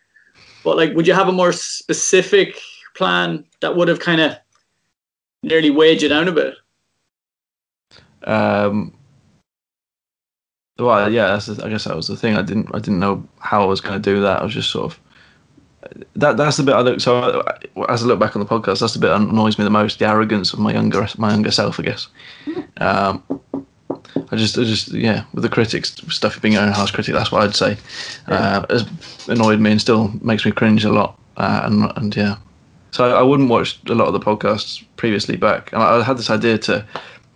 but like, would you have a more specific plan that would have kind of nearly weighed you down a bit? Um, well, yeah, that's the, I guess that was the thing. I didn't, I didn't know how I was going to do that. I was just sort of that. That's the bit I look. So uh, as I look back on the podcast, that's the bit that annoys me the most. The arrogance of my younger, my younger self, I guess. Um, I just, I just, yeah, with the critics stuff being your own house critic, that's what I'd say. Uh, has annoyed me and still makes me cringe a lot. Uh, and and yeah, so I, I wouldn't watch a lot of the podcasts previously back, and I, I had this idea to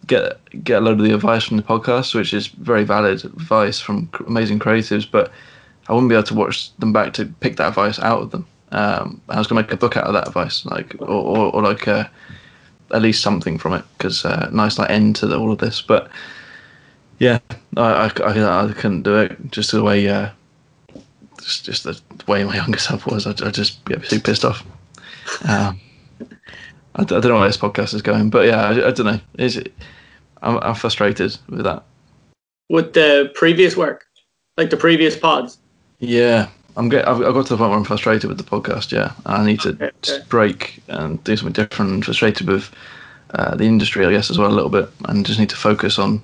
get get a load of the advice from the podcast, which is very valid advice from amazing creatives, but I wouldn't be able to watch them back to pick that advice out of them. Um, I was to make a book out of that advice, like or, or, or like uh, at least something from it, because uh, nice like end to the, all of this. But yeah, I, I, I, I couldn't do it just the way uh, just just the way my younger self was. I, I just get too pissed off. Um, I, d- I don't know where this podcast is going, but yeah, I, I don't know. Is it? I'm, I'm frustrated with that. With the previous work, like the previous pods. Yeah, I'm get. I've, I've got to the point where I'm frustrated with the podcast. Yeah, I need to Okay, okay. break and do something different. And frustrated with uh, the industry, I guess, as well a little bit, and just need to focus on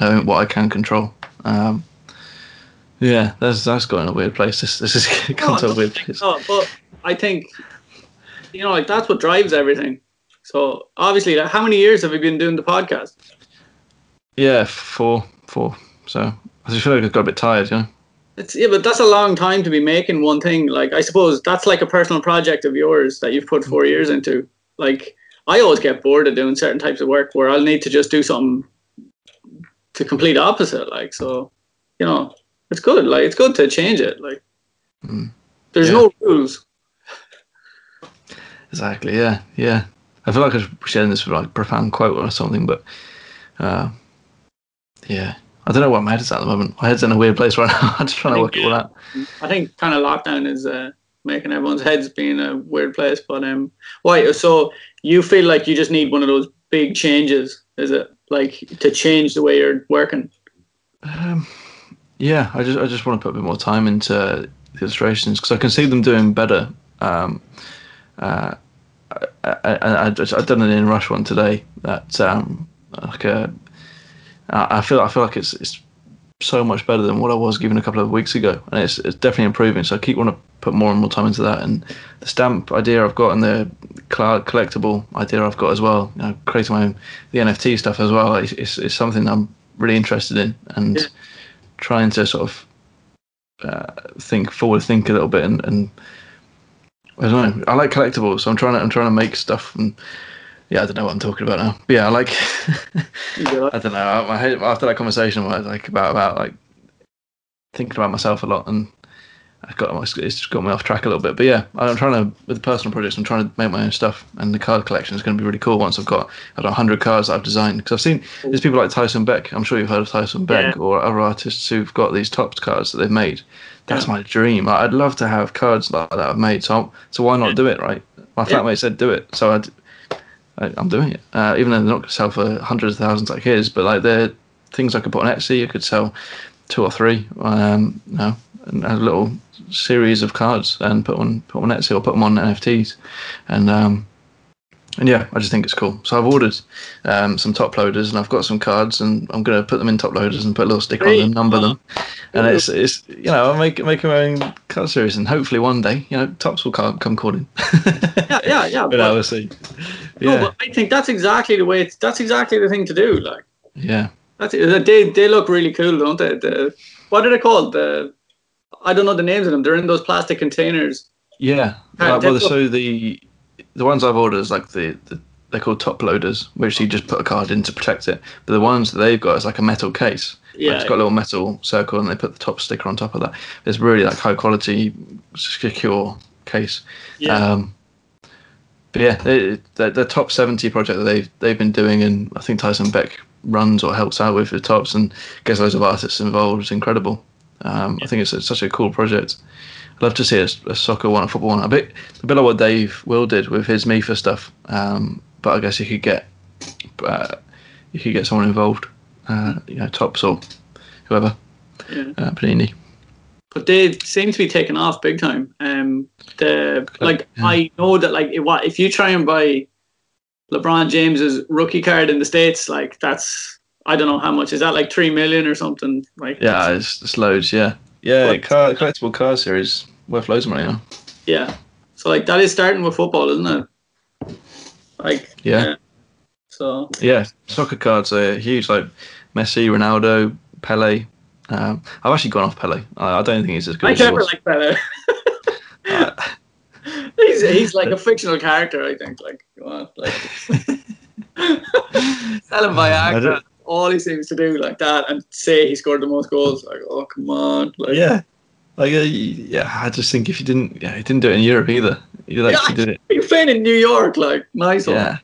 uh, what I can control. Um, yeah, that's that's going a weird place. This this is gone to a weird place. No, but I think you know, like that's what drives everything. So obviously, how many years have you been doing the podcast? Yeah, four, four. So I just feel like I got a bit tired. You know. It's yeah, but that's a long time to be making one thing. Like I suppose that's like a personal project of yours that you've put four years into. Like I always get bored of doing certain types of work where I'll need to just do something to complete opposite. Like so, you know, it's good. Like it's good to change it. Like Mm. there's Yeah. no rules. Exactly. Yeah. Yeah. I feel like I should be sharing this with like a profound quote or something, but uh, yeah, I don't know what my head's at the moment. My head's in a weird place right now. I'm just trying to work it all out. I think kind of lockdown is uh, making everyone's heads be in a weird place. But um, why? So you feel like you just need one of those big changes? Is it like to change the way you're working? Um, yeah, I just I just want to put a bit more time into the illustrations because I can see them doing better. Um, uh, I, I, just, I've done an Ian Rush one today that um, like a, I I feel I feel like it's it's so much better than what I was given a couple of weeks ago, and it's it's definitely improving. So I keep want to put more and more time into that, and the stamp idea I've got and the cloud collectible idea I've got as well. You know, creating my own the NFT stuff as well. It's, it's, it's something I'm really interested in, and Yeah. trying to sort of uh, think forward, think a little bit, and, and I don't know. I like collectibles, so I'm trying to I'm trying to make stuff. And yeah, I don't know what I'm talking about now. But yeah, I like. I don't know. My head, after that conversation, I was like about about like thinking about myself a lot, and I got my, it's just got me off track a little bit. But yeah, I'm trying to with the personal projects. I'm trying to make my own stuff, and the card collection is going to be really cool once I've got I don't know 100 cards that I've designed. Because I've seen there's people like Tyson Beck. I'm sure you've heard of Tyson Beck Yeah. or other artists who've got these top cards that they've made. That's Yeah. my dream. I'd love to have cards like that I've made. So so why not do it, right? My Yeah. flatmate said do it, so I'd, I, am doing it. Uh, even though they're not going to sell for hundreds of thousands like his, but like they're things I could put on Etsy. I could sell two or three, um, you know, a little series of cards and put on put on Etsy or put them on NFTs, and um, and yeah, I just think it's cool. So I've ordered um, some top loaders and I've got some cards and I'm going to put them in top loaders and put a little sticker on them, number them, and it's it's you know I make make my own card series and hopefully one day you know Topps will come come calling. Yeah, yeah, yeah. but but- I will see. No, Yeah, but I think that's exactly the way. It's that's exactly the thing to do. Like yeah. That's it. They they look really cool, don't they? The what are they called? The I don't know the names of them. They're in those plastic containers. Yeah. Like, well, so the the ones I've ordered is like the, the they're called top loaders, which you just put a card in to protect it. But the ones that they've got is like a metal case. Yeah, it's got a little metal circle, and they put the top sticker on top of that. It's really like high quality, secure case. yeah, Um, but yeah, they, the, the top seventy project that they've they've been doing, and I think Tyson Beck runs or helps out with the Topps and gets loads of artists involved. It's incredible. Um, I think it's, it's such a cool project. I'd love to see a, a soccer one, a football one. A bit, a bit like what Dave Will did with his MIFA stuff. Um, but I guess you could get, uh, you could get someone involved. Uh, you know, Topps or whoever. yeah. Uh, Panini. But they seem to be taking off big time. Um, the like Yeah. I know that like if, if you try and buy LeBron James's rookie card in the states, like that's I don't know how much is that like three million or something. Like Yeah, it's, it's loads. Yeah, yeah. What? Car, collectible car series worth loads of money now. yeah. So like that is starting with football, isn't it? Like Yeah. So Yeah, soccer cards are huge. Like Messi, Ronaldo, Pele. Um, I've actually gone off Pele. I, I don't think he's as good. I as never like Pele. He's he's like a fictional character. I think. Like, come on, like tell him Viagra. All he seems to do like that, and say he scored the most goals. Like, oh come on, like, yeah, like uh, yeah. I just think if you didn't, yeah, he didn't do it in Europe either. He like Yeah. did it. You're playing in New York, like nice. Yeah,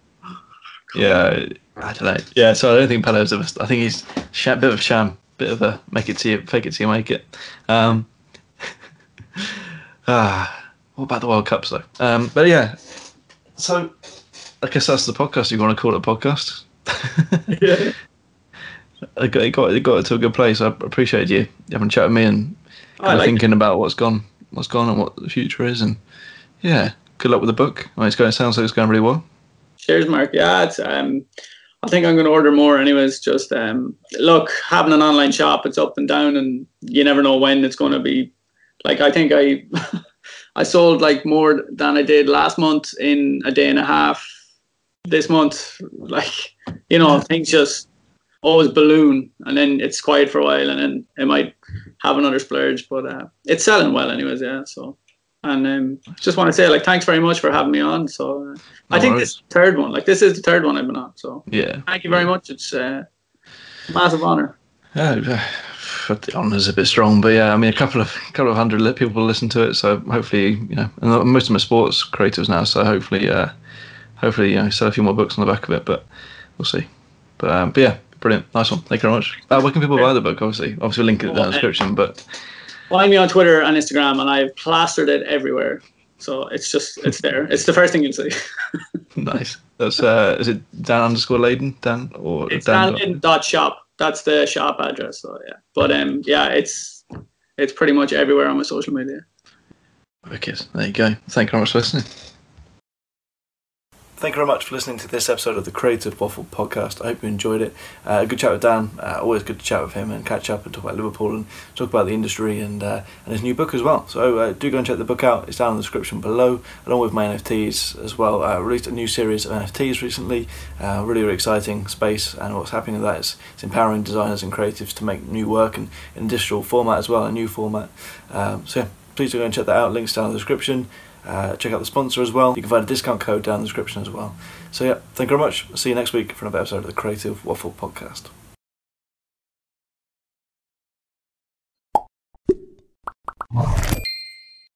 yeah. I don't know. Yeah, so I don't think Pele's ever. I think he's a bit of a sham, bit of a make it see fake it you make it. Um, ah, what about the World Cups though? Um, but yeah, so I guess that's the podcast. You want to call it a podcast? Yeah. it got it got it got it to a good place. I appreciate you having a chat with me and kind of like thinking about what's gone, what's gone, and what the future is. And yeah, good luck with the book. I mean, it's going. It sounds like it's going really well. Cheers, Mark. Yeah, it's, um, I think I'm going to order more. Anyways, just um, look, having an online shop, it's up and down, and you never know when it's going to be. Like I think I, I sold like more than I did last month in a day and a half. This month, like you know, things just always balloon, and then it's quiet for a while, and then it might have another splurge. But uh, it's selling well, anyways. Yeah, so. And um, just want to say, like, thanks very much for having me on. So, uh, I think worries. this third one. Like, this is the third one I've been on. So, Yeah. thank you very much. It's uh, a massive honor. Yeah, but the honour's a bit strong, but yeah, I mean, a couple of couple of hundred people listen to it, so hopefully, you know, and most of them are sports creators now, so hopefully, uh, hopefully, you know, sell a few more books on the back of it, but we'll see. But, um, but yeah, brilliant, nice one, thank you very much. Uh, where can people buy the book? Obviously, obviously, we'll link it in the description, but Find me on Twitter and Instagram, and I've plastered it everywhere. So it's just it's there. It's the first thing you'll see. nice. That's uh, is it Dan underscore Laden Dan or It's Dan? Dan dot shop. That's the shop address. So yeah, but um, yeah, it's it's pretty much everywhere on my social media. Wicked. There you go. Thank you very much for listening. Thank you very much for listening to this episode of the Creative Waffle podcast. I hope you enjoyed it. Uh, a good chat with Dan. Uh, always good to chat with him and catch up and talk about Liverpool and talk about the industry and uh, and his new book as well. So uh, do go and check the book out. It's down in the description below, along with my NFTs as well. I released a new series of NFTs recently. Uh, really, really exciting space, and what's happening with that is it's empowering designers and creatives to make new work and in digital format as well, a new format. Um, so yeah, please do go and check that out. Links down in the description. Uh, check out the sponsor as well. You can find a discount code down in the description as well. So yeah, thank you very much. See you next week for another episode of the Creative Waffle Podcast. Wow.